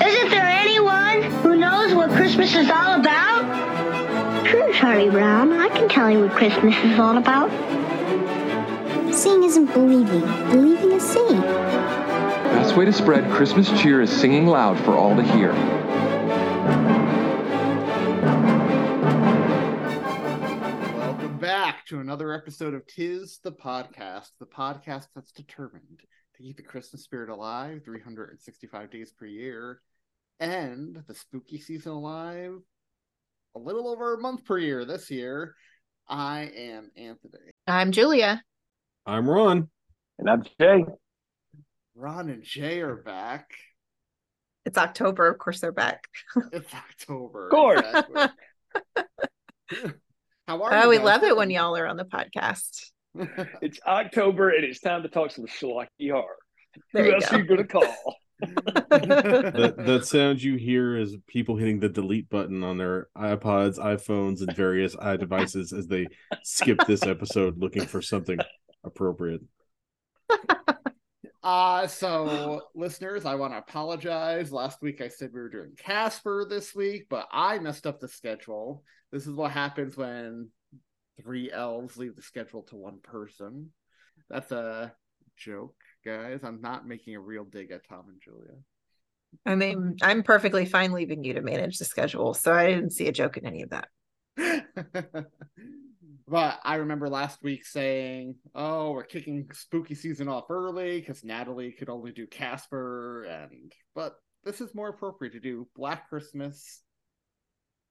Isn't there anyone who knows what Christmas is all about? Sure, Charlie Brown. I can tell you what Christmas is all about. Seeing isn't believing. Believing is seeing. Best way to spread Christmas cheer is singing loud for all to hear. Welcome back to another episode of Tis the Podcast, the podcast that's determined to keep the Christmas spirit alive 365 days per year and the spooky season alive a little over a month per year this year. I am Anthony. I'm Julia. I'm Ron. And I'm Jay. Ron and Jay are back. It's October. Of course, they're back. it's October. Of course. Exactly. How are oh, you we guys love it when y'all are on the podcast. It's October and it's time to talk some schlocky horror. There Who you else go. are you going to call? That, that sound you hear is people hitting the delete button on their iPods, iPhones, and various iDevices as they skip this episode looking for something appropriate. Uh, so listeners, I want to apologize. Last week I said we were doing Casper this week, but I messed up the schedule. This is what happens when three elves leave the schedule to one person. That's a joke, guys. I'm not making a real dig at Tom and Julia. I mean, I'm perfectly fine leaving you to manage the schedule, so I didn't see a joke in any of that. but I remember last week saying, "Oh, we're kicking spooky season off early because Natalie could only do Casper," and but this is more appropriate to do Black Christmas,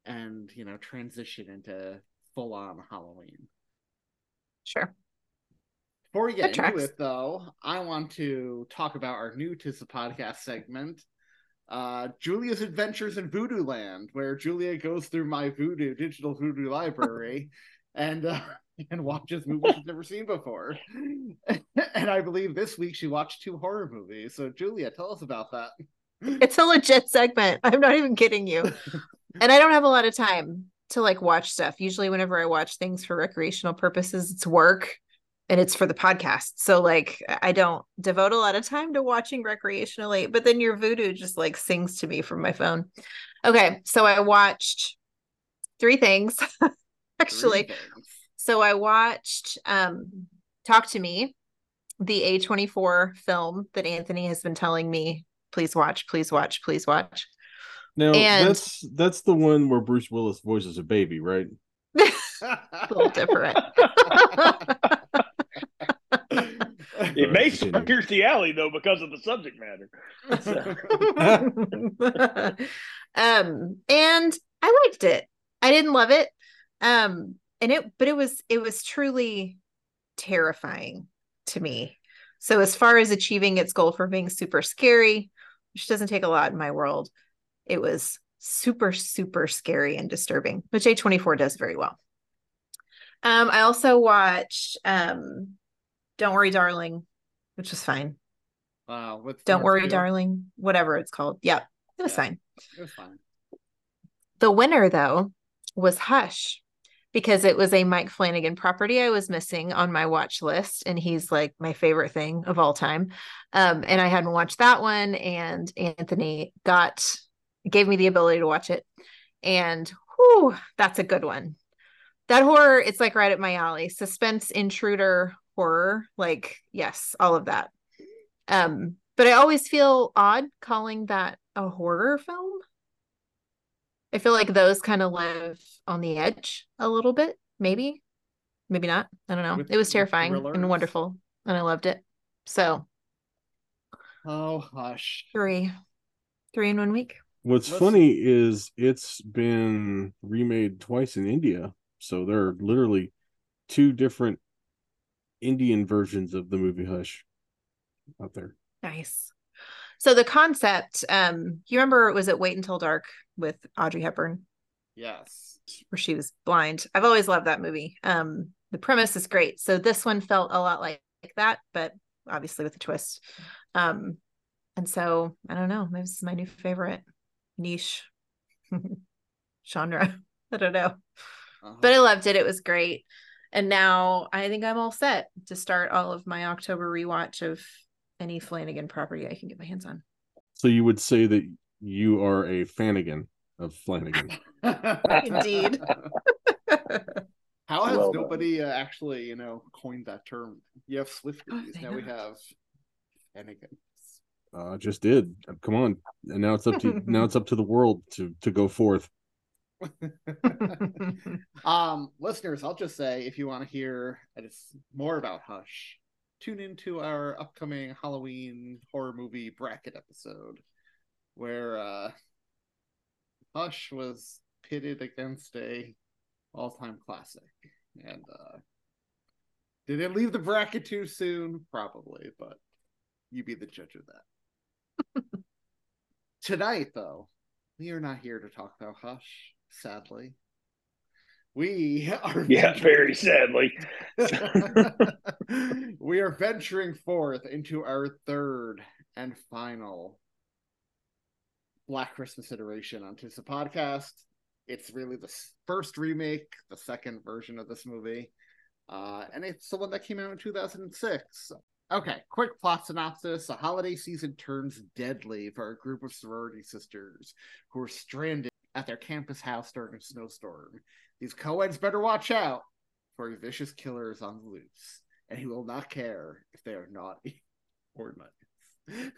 and you know transition into full on Halloween. Sure. Before we get That into tracks. it, though, I want to talk about our new Tis the Podcast segment, uh, Julia's Adventures in Vudu Land, where Julia goes through my Vudu digital Vudu library and uh, and watches movies she's never seen before. and I believe this week she watched two horror movies. So, Julia, tell us about that. It's a legit segment. I'm not even kidding you. and I don't have a lot of time to like watch stuff. Usually, whenever I watch things for recreational purposes, it's work and it's for the podcast. So, like, I don't devote a lot of time to watching recreationally. But then your Vudu just like sings to me from my phone. Okay. So, I watched three things actually. Three things. So, I watched um, Talk to Me, the A24 film that Anthony has been telling me, please watch, please watch, please watch. Now And- that's that's the one where Bruce Willis voices a baby, right? a little different. It may spark the alley, though, because of the subject matter. um and I liked it. I didn't love it. Um and it but it was it was truly terrifying to me. So as far as achieving its goal for being super scary, which doesn't take a lot in my world, it was super super scary and disturbing, which A24 does very well. Um I also watched um Don't Worry Darling, which was fine. Wow, what's Don't worry, darling. Whatever it's called. Yeah, it was Yeah. fine. It was fine. The winner, though, was Hush because it was a Mike Flanagan property I was missing on my watch list. And he's like my favorite thing of all time. Um, and I hadn't watched that one. And Anthony got, gave me the ability to watch it. And whew, that's a good one. That horror, it's like right at my alley. Suspense, intruder, horror. Like, yes, all of that. Um, but I always feel odd calling that a horror film. I feel like those kind of live on the edge a little bit, maybe, maybe not. I don't know. With- it was terrifying and wonderful, and I loved it. So Oh, hush. three, three in one week. What's Let's- funny is it's been remade twice in India. So there are literally two different Indian versions of the movie Hush out there. Nice. So the concept, um, you remember was it Wait Until Dark with Audrey Hepburn? Yes. Where she was blind. I've always loved that movie. Um, the premise is great. So this one felt a lot like, like that, but obviously with a twist. Um, and so I don't know, maybe this is my new favorite niche genre. I don't know. Uh-huh. But I loved it. It was great. And now I think I'm all set to start all of my October rewatch of any Flanagan property I can get my hands on. So you would say that you are a Flanagan of Flanagan. Indeed. How has well nobody uh, actually, you know, coined that term? You have Swifties. Oh, now not. we have Flanagan. Uh, just did. Come on, and now it's up to now it's up to the world to to go forth. um, listeners, I'll just say if you want to hear more about Hush, tune into our upcoming Halloween horror movie bracket episode, where uh, Hush was pitted against a all-time classic, and uh, did it leave the bracket too soon? Probably, but you be the judge of that. Tonight, though, we are not here to talk about Hush sadly. We are Yeah, very sadly. we are venturing forth into our third and final Black Christmas iteration on Tis Podcast. It's really the first remake, the second version of this movie. Uh, and it's the one that came out in 2006. Okay, quick plot synopsis. A holiday season turns deadly for a group of sorority sisters who are stranded at their campus house during a snowstorm. These co-eds better watch out, for a vicious killer is on the loose, and he will not care if they are naughty or nice.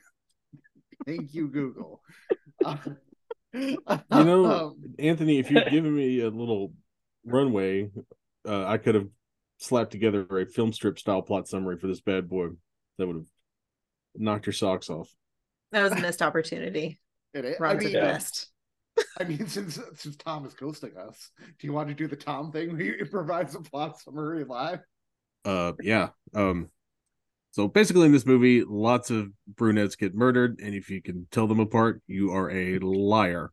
Thank you, Google. you know, um, Anthony, if you'd given me a little runway, uh, I could have slapped together a film strip style plot summary for this bad boy that would have knocked your socks off. That was a missed opportunity. It is. Ron's I mean, best. I mean, since since Tom is ghosting us, do you want to do the Tom thing where you provide some plot summary live? Uh, yeah. Um, so basically, in this movie, lots of brunettes get murdered, and if you can tell them apart, you are a liar.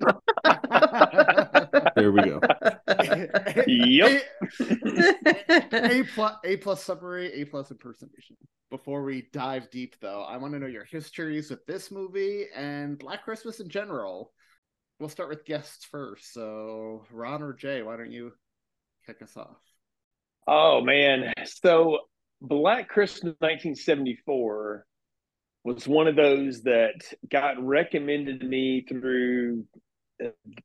there we go. yep. A, a plus, A plus summary, A plus impersonation. Before we dive deep, though, I want to know your histories with this movie and Black Christmas in general we'll start with guests first. So, Ron or Jay, why don't you kick us off? Oh man, so Black Christmas 1974 was one of those that got recommended to me through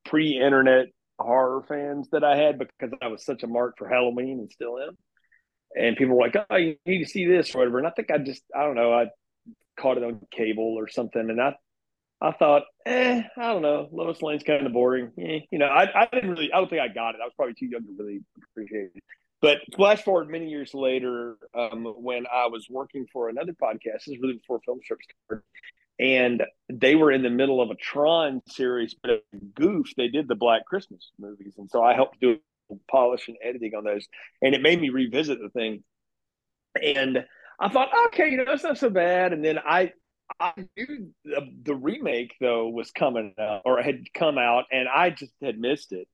pre-internet horror fans that I had because I was such a mark for Halloween and still am. And people were like, "Oh, you need to see this or whatever." And I think I just, I don't know, I caught it on cable or something, and I I thought, eh, I don't know. Lois Lane's kind of boring. Eh, you know, I, I didn't really, I don't think I got it. I was probably too young to really appreciate it. But flash forward many years later, um, when I was working for another podcast, this is really before film strips started, and they were in the middle of a Tron series, but a goof, they did the Black Christmas movies. And so I helped do polish and editing on those. And it made me revisit the thing. And I thought, okay, you know, that's not so bad. And then I I knew the, the, remake though was coming out or had come out, and I just had missed it.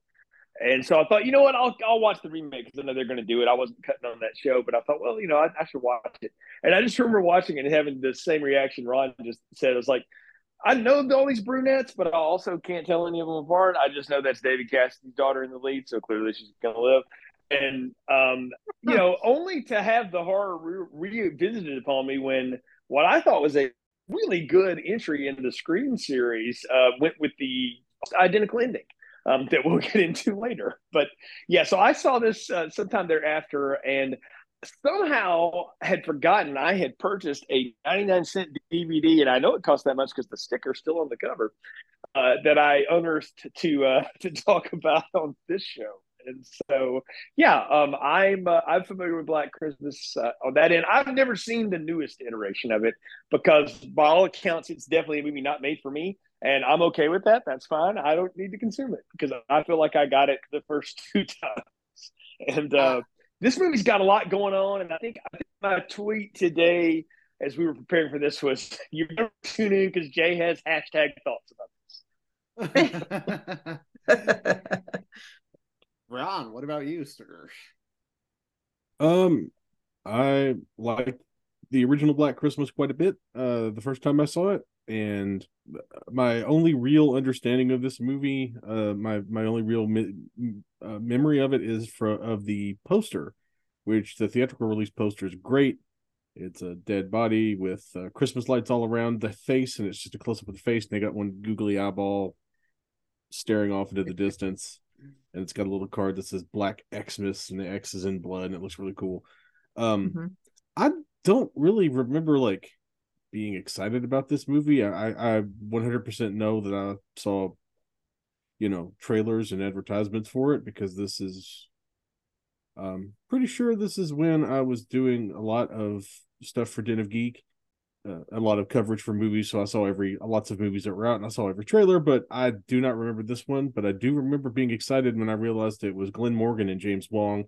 And so I thought, you know what, I'll I'll watch the remake because I know they're going to do it. I wasn't cutting on that show, but I thought, well, you know, I, I, should watch it. And I just remember watching it and having the same reaction Ron just said. I was like, I know all these brunettes, but I also can't tell any of them apart. I just know that's David Cassidy's daughter in the lead, so clearly she's going to live. And um, you know, only to have the horror re- revisited upon me when what I thought was a really good entry into the Scream series uh, went with the identical ending um, that we'll get into later. But yeah, so I saw this uh, sometime thereafter and somehow had forgotten I had purchased a 99 cent DVD, and I know it cost that much because the sticker's still on the cover. Uh, that I unearthed to uh, to talk about on this show. And so, yeah, um, I'm uh, I'm familiar with Black Christmas uh, on that end. I've never seen the newest iteration of it because, by all accounts, it's definitely movie not made for me, and I'm okay with that. That's fine. I don't need to consume it because I feel like I got it the first two times. And uh, this movie's got a lot going on, and I think my tweet today as we were preparing for this was you better tune in because Jay has hashtag thoughts about this. Ron, what about you, sir? Um, I like the original Black Christmas quite a bit. Uh, the first time I saw it, and my only real understanding of this movie, uh, my my only real me- uh, memory of it is for of the poster, which the theatrical release poster is great. It's a dead body with uh, Christmas lights all around the face, and it's just a close up of the face. And they got one googly eyeball staring off into the distance, and it's got a little card that says Black Xmas, and the X is in blood, and it looks really cool. Um, mm-hmm. I don't really remember like being excited about this movie. I I 100% know that I saw you know trailers and advertisements for it because this is um pretty sure this is when I was doing a lot of stuff for Den of Geek. Uh, a lot of coverage for movies, so I saw every lots of movies that were out, and I saw every trailer. But I do not remember this one. But I do remember being excited when I realized it was Glenn Morgan and James Wong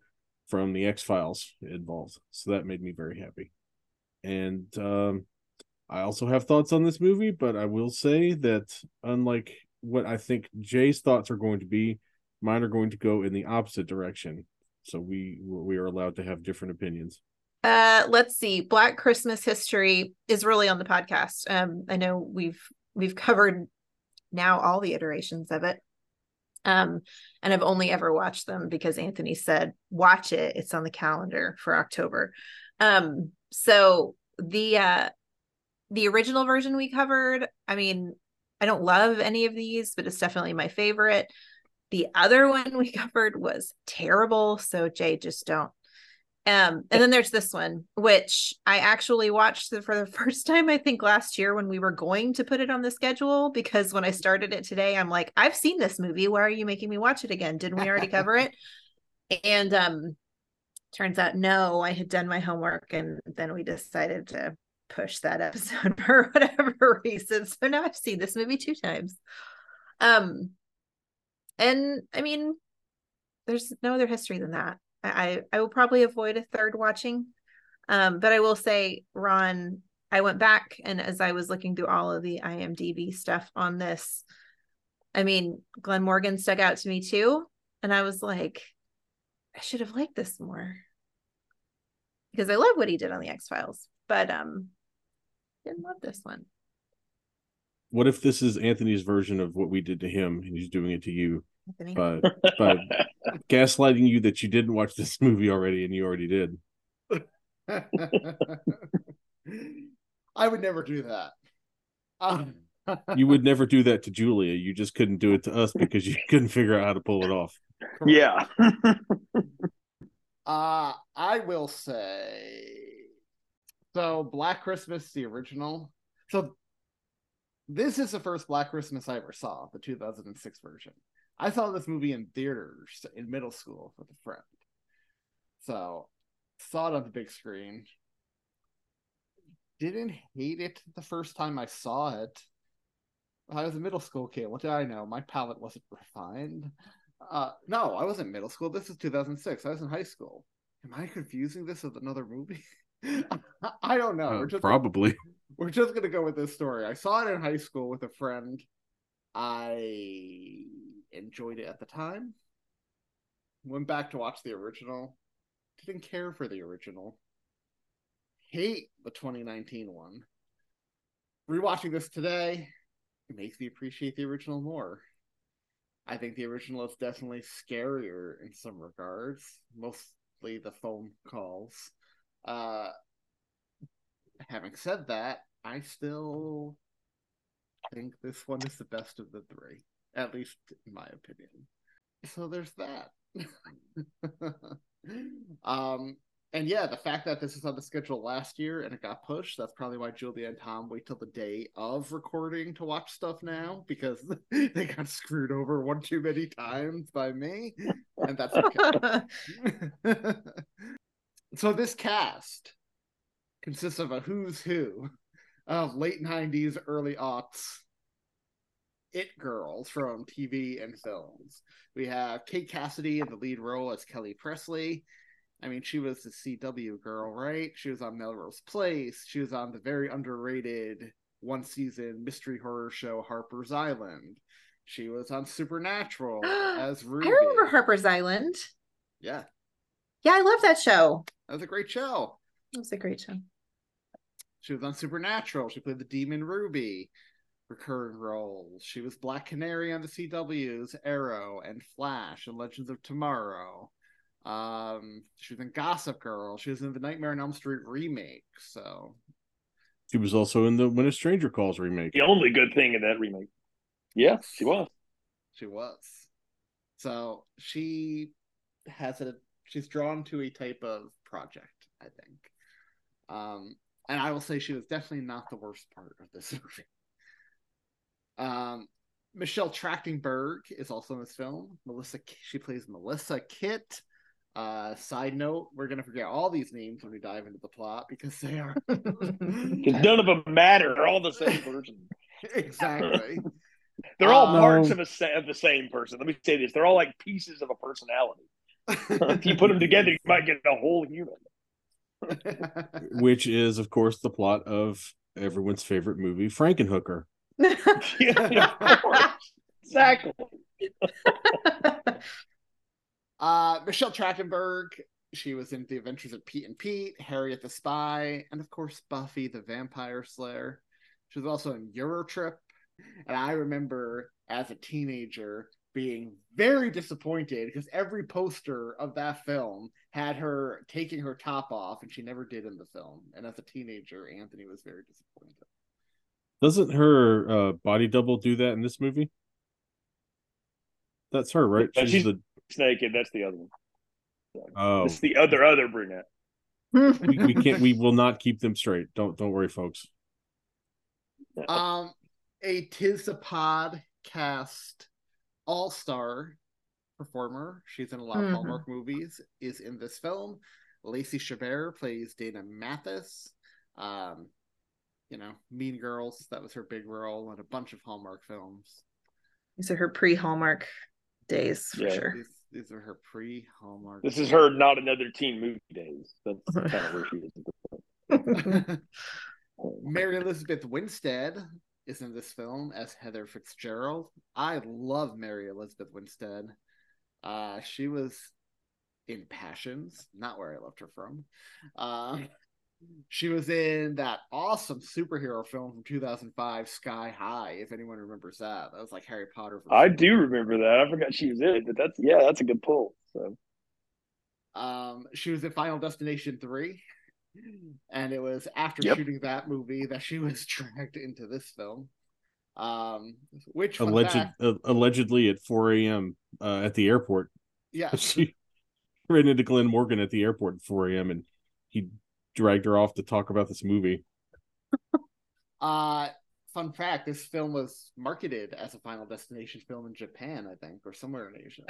from the X Files involved. So that made me very happy. And um, I also have thoughts on this movie, but I will say that unlike what I think Jay's thoughts are going to be, mine are going to go in the opposite direction. So we we are allowed to have different opinions. Uh, let's see. Black Christmas history is really on the podcast. Um, I know we've we've covered now all the iterations of it. Um, and I've only ever watched them because Anthony said, watch it. It's on the calendar for October. Um, so the uh the original version we covered, I mean, I don't love any of these, but it's definitely my favorite. The other one we covered was terrible. So Jay, just don't um, and then there's this one, which I actually watched for the first time, I think last year when we were going to put it on the schedule. Because when I started it today, I'm like, I've seen this movie. Why are you making me watch it again? Didn't we already cover it? And um, turns out, no, I had done my homework, and then we decided to push that episode for whatever reason. So now I've seen this movie two times. Um, and I mean, there's no other history than that. I I will probably avoid a third watching. Um, but I will say, Ron, I went back and as I was looking through all of the IMDb stuff on this, I mean, Glenn Morgan stuck out to me too. And I was like, I should have liked this more. Because I love what he did on the X Files, but um didn't love this one. What if this is Anthony's version of what we did to him and he's doing it to you? By by gaslighting you that you didn't watch this movie already and you already did. I would never do that. Um, you would never do that to Julia. You just couldn't do it to us because you couldn't figure out how to pull it off. Yeah. uh I will say so Black Christmas, the original. So this is the first Black Christmas I ever saw, the 2006 version. I saw this movie in theaters in middle school with a friend. So saw it on the big screen. Didn't hate it the first time I saw it. I was a middle school kid. What did I know? My palate wasn't refined. Uh, no, I wasn't middle school. This is 2006. I was in high school. Am I confusing this with another movie? I don't know. Uh, we're just probably. Gonna, we're just gonna go with this story. I saw it in high school with a friend. I enjoyed it at the time. Went back to watch the original. Didn't care for the original. Hate the 2019 one. Rewatching this today it makes me appreciate the original more. I think the original is definitely scarier in some regards, mostly the phone calls. Uh, having said that, I still think this one is the best of the three at least in my opinion. So there's that. um, and yeah, the fact that this is on the schedule last year and it got pushed, that's probably why Julia and Tom wait till the day of recording to watch stuff now because they got screwed over one too many times by me. And that's okay. so this cast consists of a who's who of late 90s, early aughts it girls from TV and films. We have Kate Cassidy in the lead role as Kelli Presley. I mean, she was the CW girl, right? She was on Melrose Place. She was on the very underrated one season mystery horror show Harper's Island. She was on Supernatural as Ruby. I remember Harper's Island. Yeah. Yeah, I love that show. That was a great show. It was a great show. She was on Supernatural. She played the demon Ruby. Recurring roles. She was Black Canary on the CW's Arrow and Flash and Legends of Tomorrow. Um, she was in Gossip Girl. She was in the Nightmare on Elm Street remake. So she was also in the When a Stranger Calls remake. The only good thing in that remake. Yes, she was. She was. So she has a she's drawn to a type of project, I think. Um, and I will say she was definitely not the worst part of this movie. Um, Michelle Trachtenberg is also in this film. Melissa, she plays Melissa Kitt. Uh, side note: We're gonna forget all these names when we dive into the plot because they are because none of them matter. They're all the same person. exactly. They're all um, parts of a of the same person. Let me say this: they're all like pieces of a personality. if you put them together, you might get a whole human. Which is, of course, the plot of everyone's favorite movie, Frankenhooker. yeah, exactly. uh, Michelle Trachtenberg, she was in The Adventures of Pete and Pete, Harriet the Spy, and of course Buffy the Vampire Slayer. She was also in Eurotrip, and I remember as a teenager being very disappointed because every poster of that film had her taking her top off, and she never did in the film. And as a teenager, Anthony was very disappointed. Doesn't her uh, body double do that in this movie? That's her, right? She's, she's the naked. That's the other one. Oh, it's the other other brunette. we, we can't. We will not keep them straight. Don't don't worry, folks. Um, a tis a podcast all star performer. She's in a lot of mm-hmm. Hallmark movies. Is in this film. Lacey Chabert plays Dana Mathis. Um, you know, Mean Girls. That was her big role in a bunch of Hallmark films. These are her pre Hallmark days for yeah. sure. These, these, are her pre Hallmark. This is her not another teen movie days. That's kind of where she is. Mary Elizabeth Winstead is in this film as Heather Fitzgerald. I love Mary Elizabeth Winstead. Uh, she was in Passions, not where I left her from. Uh, she was in that awesome superhero film from 2005, Sky High. If anyone remembers that, that was like Harry Potter. I do remember that. I forgot she was in it, but that's yeah, that's a good pull. So, um, she was in Final Destination three, and it was after yep. shooting that movie that she was dragged into this film. Um, which alleged fact, uh, allegedly at 4 a.m. Uh, at the airport. Yeah, she ran into Glenn Morgan at the airport at 4 a.m. and he dragged her off to talk about this movie. uh fun fact this film was marketed as a final destination film in japan i think or somewhere in asia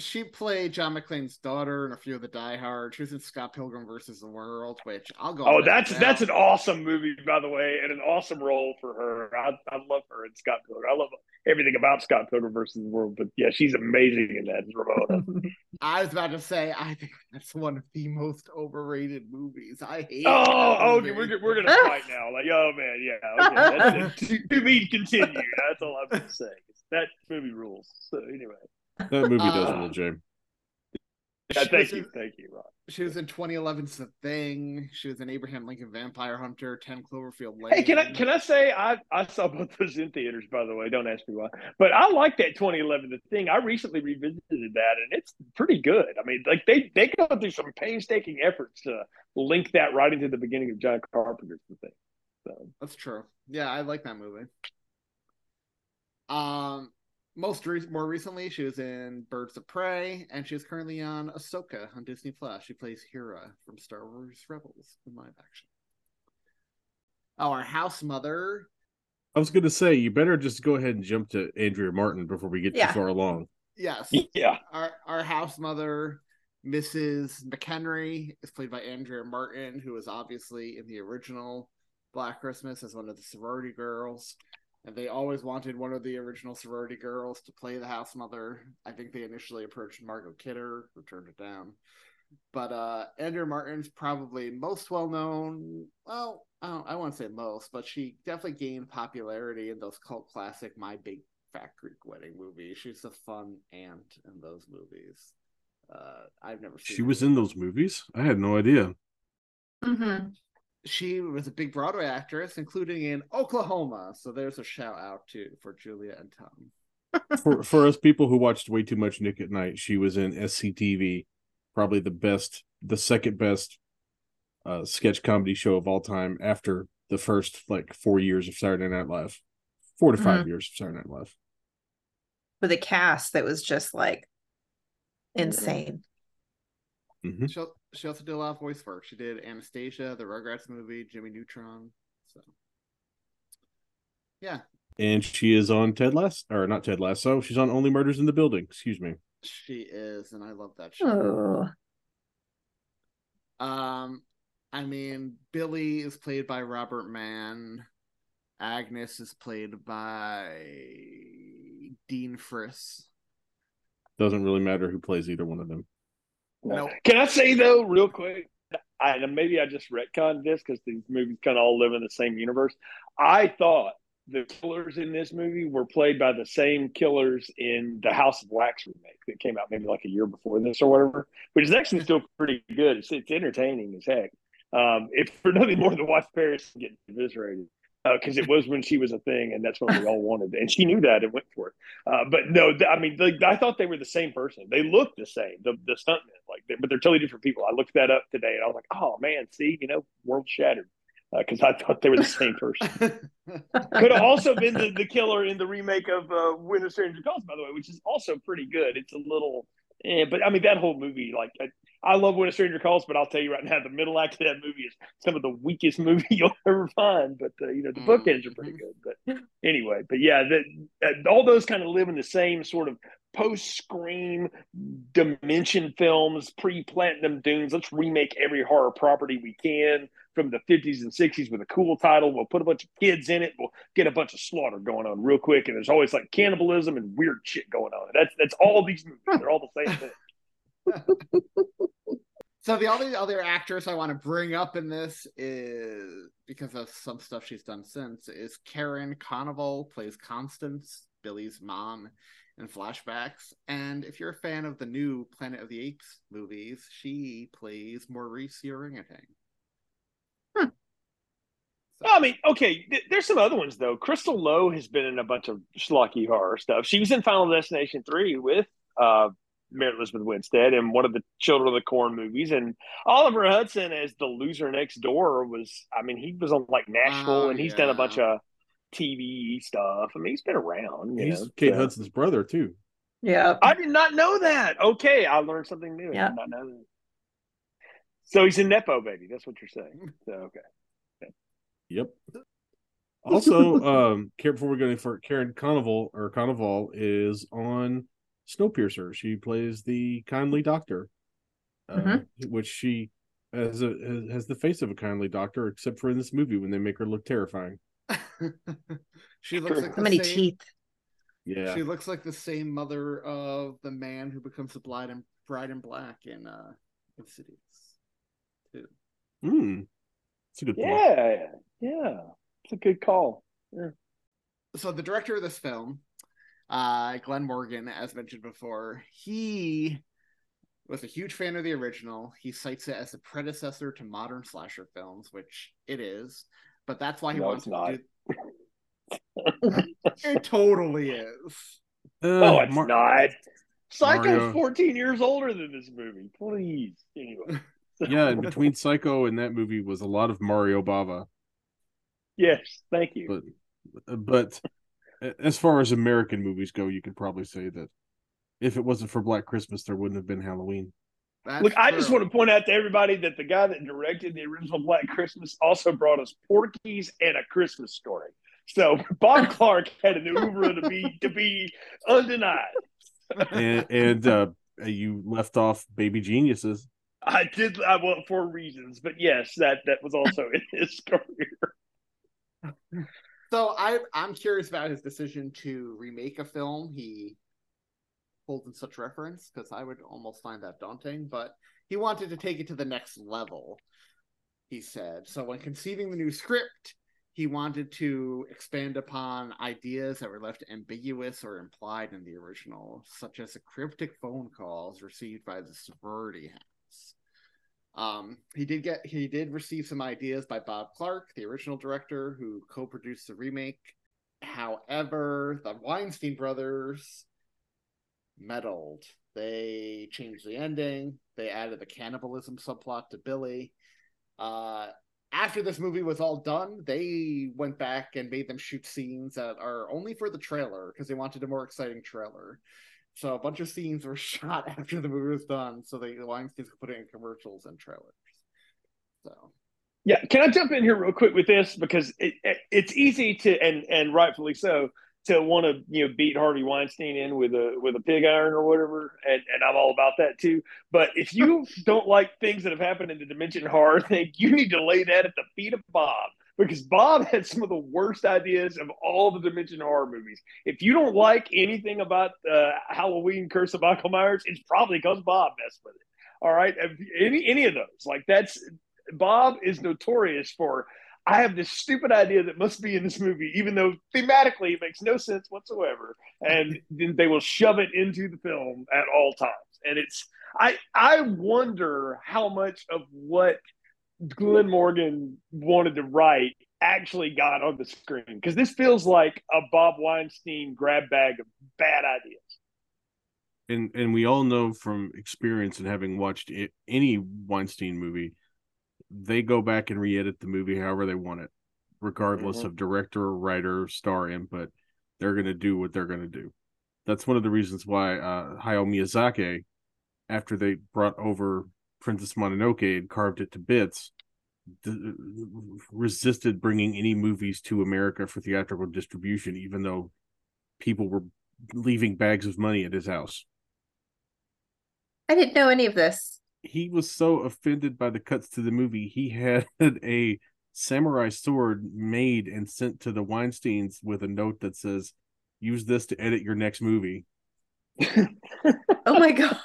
she played John McClane's daughter in a few of the Die Hard. She was in Scott Pilgrim versus the World, which I'll go. Oh, that's that's an awesome movie, by the way, and an awesome role for her. I, I love her in Scott Pilgrim. I love everything about Scott Pilgrim versus the World, but yeah, she's amazing in that. Ramona. I was about to say, I think that's one of the most overrated movies. I hate. Oh, oh, okay, we're we're gonna fight now. Like, oh man, yeah, okay, that's, to, to be continued. That's all I'm gonna say. That movie rules. So anyway. That movie does uh, rule, James. Yeah, thank you, in, thank you, Rob. She was in 2011's The Thing. She was in Abraham Lincoln Vampire Hunter, 10 Cloverfield Lane. Hey, can I can I say I I saw both those in theaters by the way. Don't ask me why, but I like that 2011 The Thing. I recently revisited that, and it's pretty good. I mean, like they they go through some painstaking efforts to link that right into the beginning of John Carpenter's The Thing. So that's true. Yeah, I like that movie. Um, most re- more recently, she was in Birds of Prey, and she is currently on Ahsoka on Disney Plus. She plays Hera from Star Wars Rebels in live action. Oh, our house mother. I was going to say you better just go ahead and jump to Andrea Martin before we get yeah. too far along. Yes. Yeah. Our our house mother, Mrs. McHenry, is played by Andrea Martin, who was obviously in the original Black Christmas as one of the sorority girls. And they always wanted one of the original sorority girls to play the house mother. I think they initially approached Margot Kidder, who turned it down. But uh, Andrea Martin's probably most well known. Well, I, don't, I won't say most, but she definitely gained popularity in those cult classic My Big Fat Greek Wedding movies. She's a fun aunt in those movies. Uh, I've never seen. She was in those movies. I had no idea. Mm-hmm. She was a big Broadway actress, including in Oklahoma. So there's a shout out to for Julia and Tom. for for us people who watched way too much Nick at Night, she was in SCTV, probably the best, the second best uh, sketch comedy show of all time after the first like four years of Saturday Night Live, 4 to 5 Mhm. years of Saturday Night Live. With a cast that was just like insane. Mhm. She, al- she also did a lot of voice work. She did Anastasia, the Rugrats movie, Jimmy Neutron. So, yeah, And she is on Ted Lasso, or not Ted Lasso. She's on Only Murders in the Building. Excuse me. she is, and I love that show. Oh. Um, I mean, Billy is played by Robert Mann. Agnes is played by Dean Friss. Doesn't really matter who plays either one of them. No, Can I say though, real quick? I, maybe I just retconned this because these movies kind of all live in the same universe. I thought the killers in this movie were played by the same killers in the House of Wax remake that came out maybe like a year before this or whatever, which is actually still pretty good. It's, it's entertaining as heck. Um, if for nothing more than watch Paris get eviscerated because it was when she was a thing, and that's what we all wanted, and she knew that and went for it. Uh, but no, th- I mean, like, I thought they were the same person. They looked the same, the the stuntmen, like, they, but they're totally different people. I looked that up today, and I was like, oh man, see, you know, world shattered because I thought they were the same person. Could have also been the, the killer in the remake of uh, When Stranger Calls, by the way, which is also pretty good. It's a little, eh, but I mean, that whole movie, like, I, I love When a Stranger Calls, but I'll tell you right now, the middle act of that movie is some of the weakest movie you'll ever find. But uh, you know, the bookends are pretty good. But anyway, but yeah, uh, all those kind of live in the same sort of post Scream dimension films, pre Platinum Dunes. Let's remake every horror property we can from the 50s and 60s with a cool title. We'll put a bunch of kids in it. We'll get a bunch of slaughter going on real quick. And there's always like cannibalism and weird shit going on. That's that's all these movies. They're all the same thing. So the only other actress I want to bring up in this is because of some stuff she's done since is Karin Konoval plays Constance, Billy's mom in flashbacks. And if you're a fan of the new Planet of the Apes movies, she plays Maurice the orangutan. I mean, okay, th- there's some other ones though. Crystal Lowe has been in a bunch of schlocky horror stuff. She was in Final Destination 3 with uh Mary Elizabeth Winstead and one of the Children of the Corn movies, and Oliver Hudson as the loser next door was. I mean, he was on like Nashville, Oh, and he's done a bunch of TV stuff. I mean, he's been around. You He's know, Kate so- Hudson's brother too. Yeah. I did not know that. Okay, I learned something new. I Yeah. did not know that. So he's a nepo baby. That's what you're saying. So okay. Yep. Also, um, Karin- before we go any further, Karin Konoval or Konoval is on Snowpiercer. She plays the kindly doctor, uh, Mhm. which she has a has, has the face of a kindly doctor, except for in this movie when they make her look terrifying. she looks like So many same, teeth. Yeah, She looks like the same mother of the man who becomes the bride and bride in black in uh Insidious. Too. Hmm. It's a good point. Yeah, yeah. It's a good call. Yeah. so the director of this film, uh, Glenn Morgan, as mentioned before, he was a huge fan of the original. He cites it as a predecessor to modern slasher films, which it is. But that's why he No, wants it's not. to do. it totally is. Uh, oh, it's Mar- not. Psycho's Mario- 14 years older than this movie. Please. Anyway. Yeah, and between Psycho and that movie was a lot of Mario Bava. Yes, thank you. But but as far as American movies go, you could probably say that if it wasn't for Black Christmas, there wouldn't have been Halloween. That's Look, I just want to point out to everybody that the guy that directed the original Black Christmas also brought us Porky's and a Christmas story. So Bob Clark had an oeuvre to be to be undenied. And and uh, you left off Baby Geniuses. I did I well for reasons, but yes, that that was also in his career. So I I'm curious about his decision to remake a film he holds in such reference because I would almost find that daunting, but he wanted to take it to the next level. He said so when conceiving the new script, he wanted to expand upon ideas that were left ambiguous or implied in the original, such as the cryptic phone calls received by the sorority. Um, he did get he did receive some ideas by Bob Clark, the original director who co-produced the remake. However, the Weinstein brothers meddled. They changed the ending. They added the cannibalism subplot to Billy. Uh, after this movie was all done, they went back and made them shoot scenes that are only for the trailer because they wanted a more exciting trailer. So a bunch of scenes were shot after the movie was done, so they the Weinsteins could put it in commercials and trailers. So yeah, can I jump in here real quick with this because it, it, it's easy to and and rightfully so to want to you know beat Harvey Weinstein in with a with a pig iron or whatever, and and I'm all about that too. But if you don't like things that have happened in the Dimension horror thing, you need to lay that at the feet of Bob because Bob had some of the worst ideas of all the Dimension horror movies. If you don't like anything about uh, Halloween Curse of Michael Myers, it's probably because Bob messed with it. All right, any any of those like that's Bob is notorious for I have this stupid idea that must be in this movie, even though thematically it makes no sense whatsoever. And then they will shove it into the film at all times. And it's I I wonder how much of what Glenn Morgan wanted to write actually got on the screen because this feels like a Bob Weinstein grab bag of bad ideas. And and we all know from experience and having watched it, any Weinstein movie they go back and re-edit the movie however they want it, regardless mm-hmm. of director, writer, star input. They're going to do what they're going to do. That's one of the reasons why uh, Hayao Miyazaki, after they brought over Princess Mononoke and carved it to bits, d- resisted bringing any movies to America for theatrical distribution, even though people were leaving bags of money at his house. I didn't know any of this he was so offended by the cuts to the movie, he had a samurai sword made and sent to the Weinsteins with a note that says, "Use this to edit your next movie." oh my god!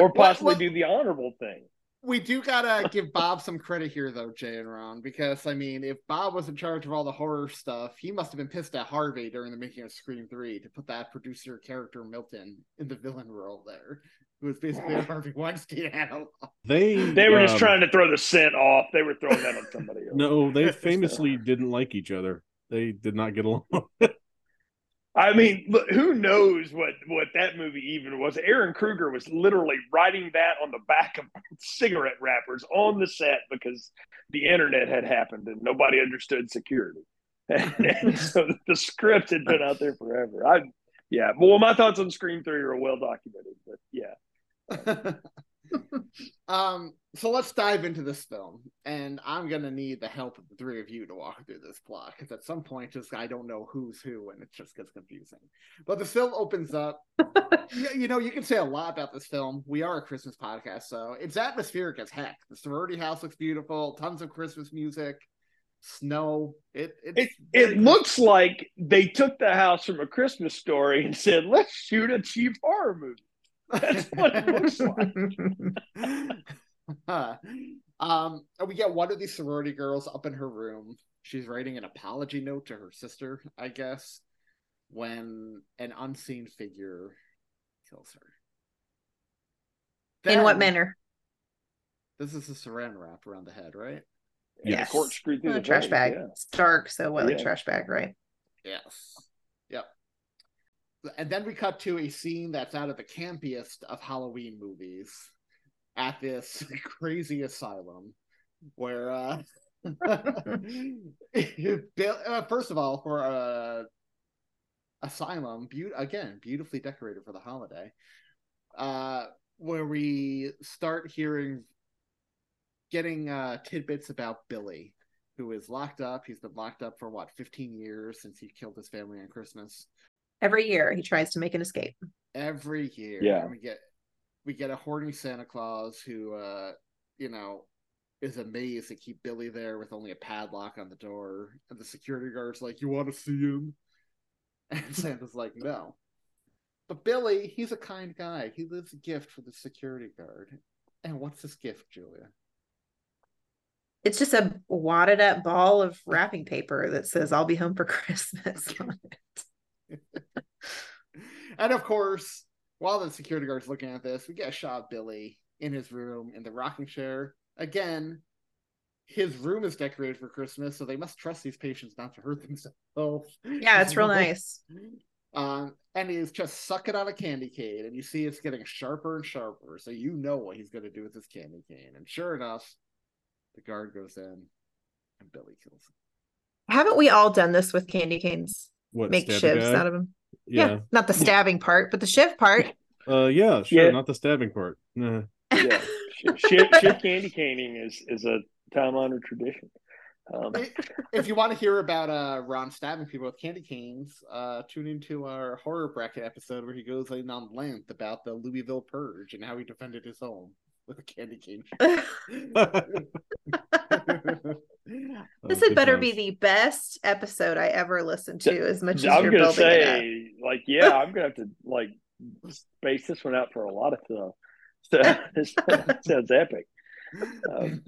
Or possibly what, what, do the honorable thing. We do gotta give Bob some credit here, though, Jay and Ron, because I mean, if Bob was in charge of all the horror stuff, he must have been pissed at Harvey during the making of Scream Three to put that producer character Milton in the villain role there who was basically a Harvey Weinstein analog. They they were um, just trying to throw the scent off. They were throwing that on somebody else. No, they famously didn't like each other. They did not get along. I mean, who knows what what that movie even was? Ehren Kruger was literally writing that on the back of cigarette wrappers on the set because the internet had happened and nobody understood security. and, and so the script had been out there forever. I, yeah. Well, my thoughts on Scream Three are well documented, but yeah. um, so let's dive into this film, and I'm gonna need the help of the three of you to walk through this plot because at some point, just I don't know who's who, and it just gets confusing. But the film opens up. you, you know, you can say a lot about this film. We are a Christmas podcast, so it's atmospheric as heck. The sorority house looks beautiful. Tons of Christmas music snow. It it it looks like they took the house from a Christmas story and said, "Let's shoot a cheap horror movie." That's what it looks like. um, we get one of these sorority girls up in her room. She's writing an apology note to her sister, I guess, when an unseen figure kills her. Then, in what manner? This is a saran wrap around the head, right? Yeah, yes. through the trash bag. Yeah. It's dark, so what, yeah. like trash bag, right? Yes. And then we cut to a scene that's out of the campiest of Halloween movies at this crazy asylum where uh, uh first of all for a asylum be- again beautifully decorated for the holiday uh where we start hearing getting uh tidbits about Billy who is locked up. He's been locked up for what 15 years since he killed his family on Christmas Every year he tries to make an escape. Every year. Yeah. We get we get a horny Santa Claus who uh you know is amazed to keep Billy there with only a padlock on the door. And the security guard's like, You want to see him? And Santa's like, No. But Billy, he's a kind guy. He leaves a gift for the security guard. And what's this gift, Julia? It's just a wadded up ball of wrapping paper that says, I'll be home for Christmas on it. And of course, while the security guard's looking at this, we get a shot of Billy in his room in the rocking chair. Again, his room is decorated for Christmas, so they must trust these patients not to hurt themselves. Yeah, it's real nice. Um, and he's just sucking on a candy cane, and you see it's getting sharper and sharper. So you know what he's going to do with this candy cane. And sure enough, the guard goes in, and Billy kills him. Haven't we all done this with candy canes? What Make stab shivs out of them. Yeah. Yeah. not the stabbing part, but the shiv part. Uh, yeah, sure. Yeah. Not the stabbing part. Nah. yeah, shit, shit candy caning is is a time honored tradition. Um, if you want to hear about uh, Ron stabbing people with candy canes, uh, tune into our horror bracket episode where he goes in on length about the Louisville Purge and how he defended his home with a candy cane. This had better be the best episode I ever listened to, as much as I'm you're gonna building it up. say, like, yeah, I'm gonna have to like space this one out for a lot of stuff. So this sounds epic. Um,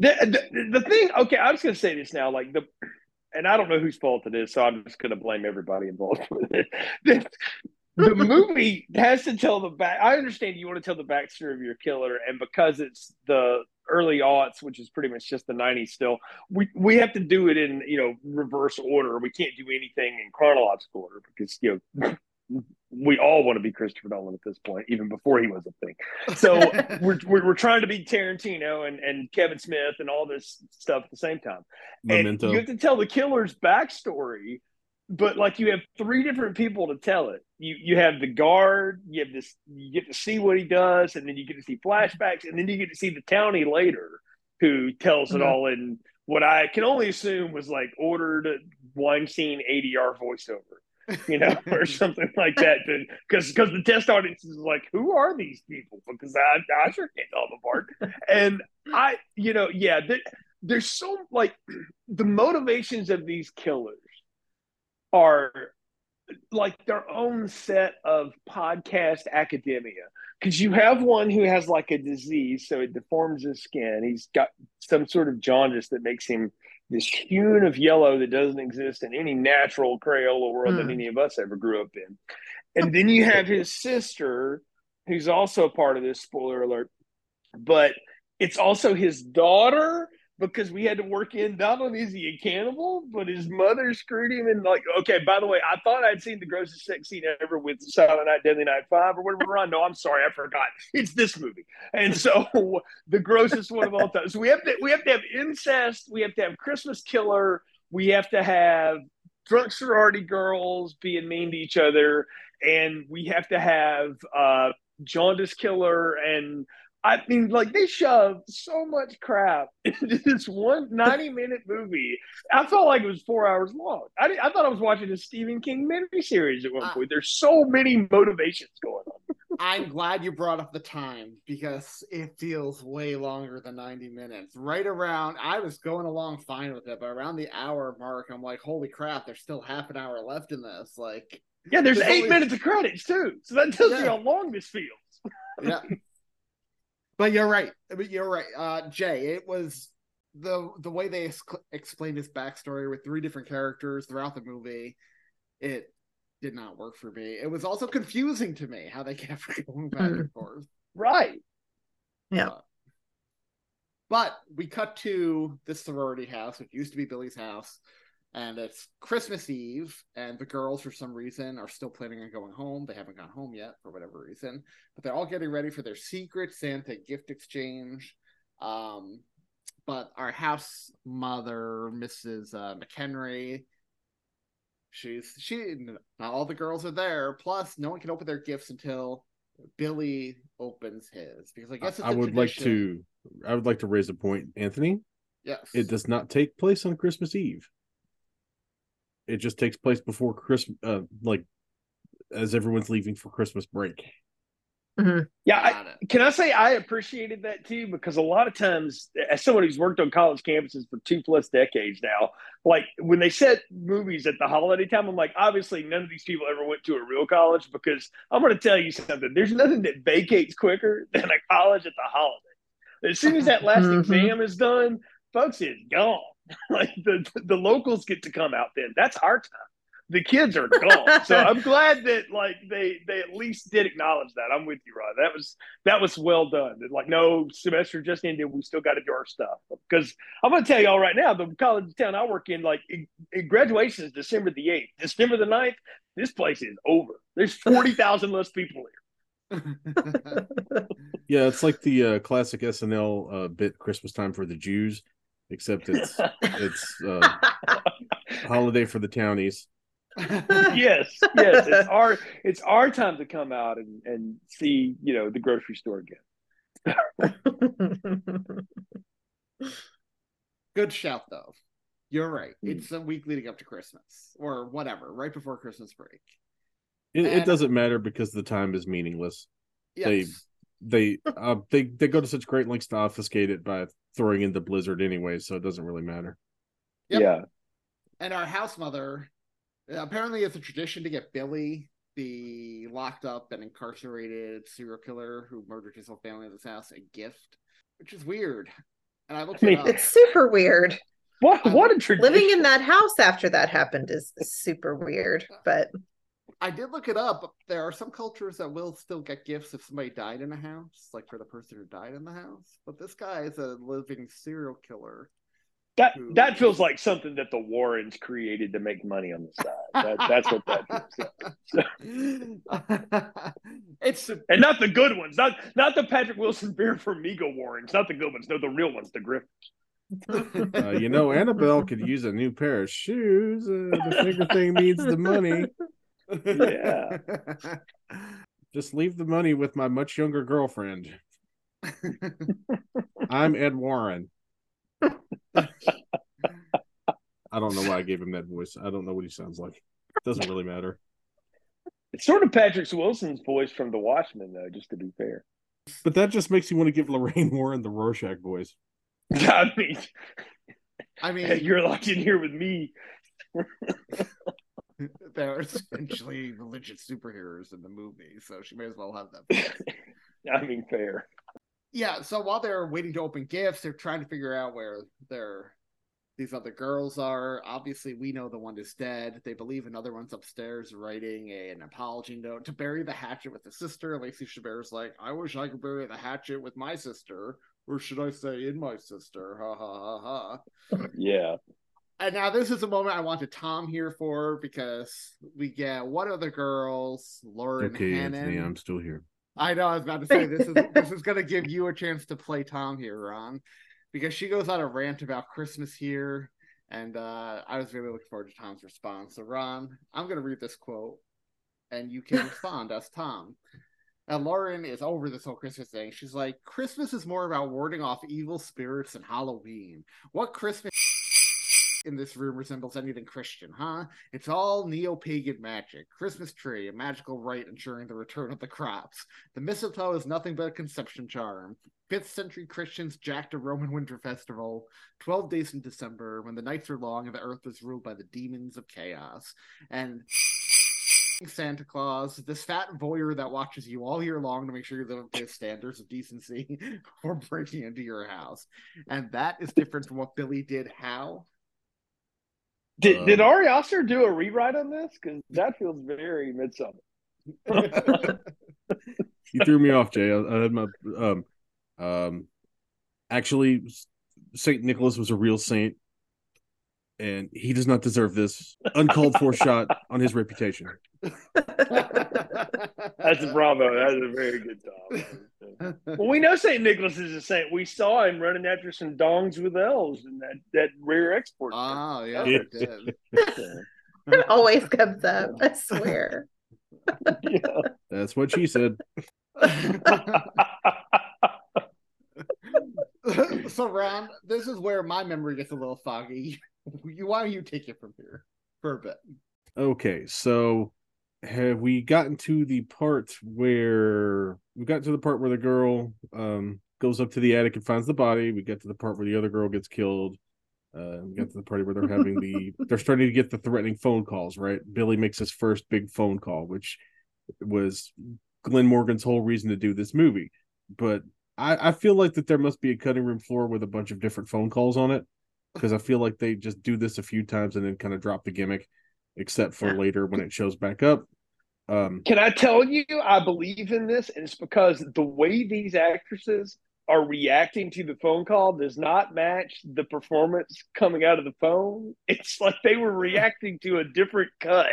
the, the the thing, okay, I'm just gonna say this now, like the, and I don't know whose fault it is, so I'm just gonna blame everybody involved with it. The, the movie has to tell the back. I understand you want to tell the backstory of your killer, and because it's the early aughts, which is pretty much just the '90s still, we we have to do it in you know reverse order. We can't do anything in chronological order because you know we all want to be Christopher Nolan at this point, even before he was a thing. So we're, we're we're trying to be Tarantino and and Kevin Smith and all this stuff at the same time. And Memento. you have to tell the killer's backstory, but like you have three different people to tell it. You you have the guard, you have this, you get to see what he does, and then you get to see flashbacks, and then you get to see the townie later, who tells it Mhm. all in what I can only assume was like ordered Weinstein ADR voiceover, you know, or something like that. Because because the test audience is like, who are these people? Because I I sure can't tell them apart. And I, you know, yeah, there, there's so like the motivations of these killers are like their own set of podcast academia. Because you have one who has like a disease so it deforms his skin. He's got some sort of jaundice that makes him this hue of yellow that doesn't exist in any natural crayola world that Hmm. any of us ever grew up in. And then you have his sister who's also a part of this spoiler alert but it's also his daughter because we had to work in not only is he a cannibal, but his mother screwed him and like, okay, by the way, I thought I'd seen the grossest sex scene ever with Silent Night, Deadly Night Five or whatever on. No, I'm sorry, I forgot. It's this movie. And so the grossest one of all time. So we have to we have to have incest, we have to have Christmas killer, we have to have drunk sorority girls being mean to each other, and we have to have uh jaundice killer and I mean, like they shoved so much crap into this one 90 minute movie. I felt like it was four hours long. I, I thought I was watching a Stephen King miniseries at one Ah. point. There's so many motivations going on. I'm glad you brought up the time because it feels way longer than 90 minutes. Right around, I was going along fine with it, but around the hour mark, I'm like, holy crap, there's still half an hour left in this. Like, Yeah, there's There's eight only- minutes of credits too. So that tells you how long this feels. yeah. but you're right. But you're right. Uh, Jay, it was the the way they ex- explained his backstory with three different characters throughout the movie. It did not work for me. It was also confusing to me how they kept going back and forth. Right. Yeah. Uh, But we cut to this sorority house, which used to be Billy's house, and it's Christmas Eve, and the girls, for some reason, are still planning on going home. They haven't gone home yet for whatever reason, but they're all getting ready for their secret Santa gift exchange. Um, but our house mother, Mrs. Uh, McHenry, she's she. Not all the girls are there. Plus, no one can open their gifts until Billy opens his because I guess it's I would like to I would like to raise a point, Anthony. Yes. It does not take place on Christmas Eve. It just takes place before Christmas uh like as everyone's leaving for Christmas break. Mm-hmm. Yeah, I, can I say I appreciated that too? Because a lot of times, as someone who's worked on college campuses for two plus decades now, like when they set movies at the holiday time, I'm like, obviously, none of these people ever went to a real college because I'm going to tell you something. There's nothing that vacates quicker than a college at the holiday. As soon as that last mm-hmm. exam is done, folks, it's gone. like the the locals get to come out then. That's our time the kids are gone. so I'm glad that like they they at least did acknowledge that. I'm with you, Ron. That was that was well done. Like, no semester just ended. We still got to do our stuff. Because I'm going to tell y'all right now, the college town I work in, like, it, it graduation is December the eighth. December the 9th, this place is over. There's forty thousand less people here. yeah, it's like the uh, classic SNL uh, bit Christmas time for the Jews, except it's it's uh, holiday for the townies. yes, yes. It's our it's our time to come out and, and see, you know, the grocery store again. Good shout though. You're right. Hmm. It's a week leading up to Christmas or whatever, right before Christmas break. It, and, it doesn't matter because the time is meaningless. Yes. They they uh, they they go to such great lengths to obfuscate it by throwing in the blizzard anyway, so it doesn't really matter. Yep. Yeah. And our house mother apparently it's a tradition to get Billy, the locked up and incarcerated serial killer who murdered his whole family in his house, a gift, which is weird. And I looked I mean, it it's super weird. What what a tradition! Living in that house after that happened is, is super weird. But I did look it up. There are some cultures that will still get gifts if somebody died in a house, like for the person who died in the house. But this guy is a living serial killer that that feels like something that the Warrens created to make money on the side. That, that's what that feels. it's and not the good ones, not not the Patrick Wilson Vera Farmiga Warrens, not the good ones. No, the real ones, the Griffins. Uh, you know, Annabelle could use a new pair of shoes. Uh, the finger thing needs the money. Yeah. Just leave the money with my much younger girlfriend. I'm Ed Warren. I don't know why I gave him that voice. I don't know what he sounds like. It doesn't really matter. It's sort of Patrick Wilson's voice from The Watchmen, though. Just to be fair. But that just makes you want to give Lorraine Warren the Rorschach voice. I mean, I mean, you're locked in here with me. They're essentially religious superheroes in the movie, so she may as well have that. I mean, fair yeah, so while they're waiting to open gifts, they're trying to figure out where their these other girls are. Obviously, we know the one is dead. They believe another one's upstairs writing a, an apology note to bury the hatchet with the sister. Lacey Chabert's like, I wish I could bury the hatchet with my sister, or should I say in my sister? Ha ha ha ha. Yeah. And now this is a moment I wanted Tom here for because we get one of the girls, Lauren okay, Hannon. Anthony, I'm still here. I know. I was about to say this is this is going to give you a chance to play Tom here, Ron, because she goes on a rant about Christmas here, and uh, I was really looking forward to Tom's response. So, Ron, I'm going to read this quote, and you can respond as Tom. And Lauren is over this whole Christmas thing. She's like, Christmas is more about warding off evil spirits than Halloween. What Christmas in this room resembles anything Christian, huh? It's all neo pagan magic. Christmas tree, a magical rite ensuring the return of the crops. The mistletoe is nothing but a conception charm. Fifth century Christians jacked a Roman winter festival, 12 days in December, when the nights are long and the earth is ruled by the demons of chaos. And Santa Claus, this fat voyeur that watches you all year long to make sure you live up to standards of decency or breaking into your house. And that is different from what Billy did how did um, did Ari Aster do a rewrite on this? Because that feels very Midsommar. you threw me off, Jay. I, I had my um um actually Saint Nicholas was a real saint, and he does not deserve this uncalled for shot on his reputation. That's bravo. That's a very good job. well, we know St. Nicholas is a saint. We saw him running after some dongs with elves in that, that rare export. Oh, yeah, it did. it always comes up, I swear. yeah. That's what she said. so, Ron, this is where my memory gets a little foggy. Why don't you take it from here for a bit? Okay, so have we gotten to the part where we got to the part where the girl um goes up to the attic and finds the body? We get to the part where the other girl gets killed. Uh, we got to the party where they're having the they're starting to get the threatening phone calls. Right, Billy makes his first big phone call, which was Glen Morgan's whole reason to do this movie. But I, I feel like that there must be a cutting room floor with a bunch of different phone calls on it because I feel like they just do this a few times and then kind of drop the gimmick, except for later when it shows back up. Um, Can I tell you, I believe in this, and it's because the way these actresses are reacting to the phone call does not match the performance coming out of the phone. It's like they were reacting to a different cut.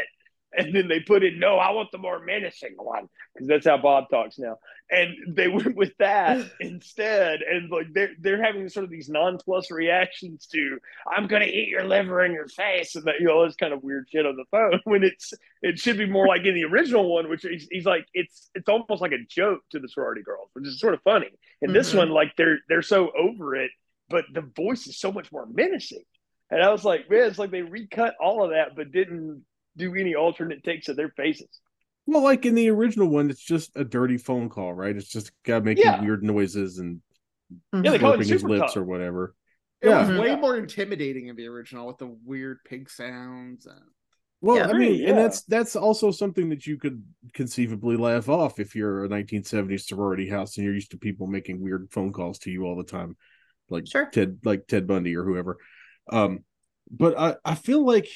And then they put in, no, I want the more menacing one because that's how Bob talks now. And they went with that instead. And like they're they're having sort of these non-plus reactions to, I'm gonna eat your liver in your face, and that you know this kind of weird shit on the phone. When it's it should be more like in the original one, which he's, he's like it's it's almost like a joke to the sorority girls, which is sort of funny. And mm-hmm. this one, like they're they're so over it, but the voice is so much more menacing. And I was like, man, it's like they recut all of that, but didn't do any alternate takes of their faces. Well, like in the original one, it's just a dirty phone call, right? It's just a guy making yeah. weird noises and yeah, they call it his lips tough. or whatever. It yeah. was way more intimidating in the original with the weird pig sounds. And... Well, yeah, I mean, yeah. and that's that's also something that you could conceivably laugh off if you're a 1970s sorority house and you're used to people making weird phone calls to you all the time, like sure. Ted, like Ted Bundy or whoever. Um, but I, I feel like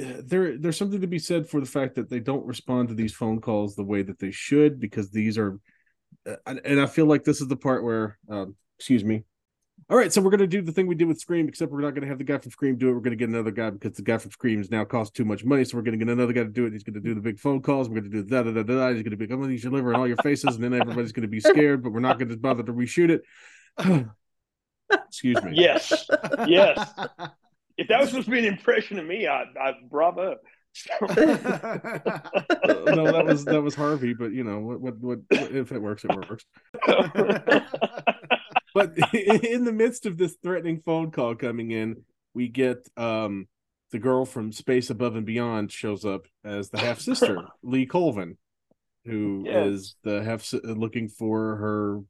uh, there there's something to be said for the fact that they don't respond to these phone calls the way that they should because these are uh, and I feel like this is the part where um, excuse me. All right so we're going to do the thing we did with Scream except we're not going to have the guy from Scream do it. We're going to get another guy because the guy from Scream is now cost too much money so we're going to get another guy to do it. He's going to do the big phone calls. We're going to do da da da da he's going to be I'm use your liver in all your faces and then everybody's going to be scared but we're not going to bother to reshoot it. Excuse me. Yes. Yes if that was supposed to be an impression of me, I, I bravo. no, that was that was Harvey, but you know what, what, what, if it works, it works. but in the midst of this threatening phone call coming in, we get um the girl from Space Above and Beyond shows up as the half sister, Leigh Colvin, who yes. is the half looking for her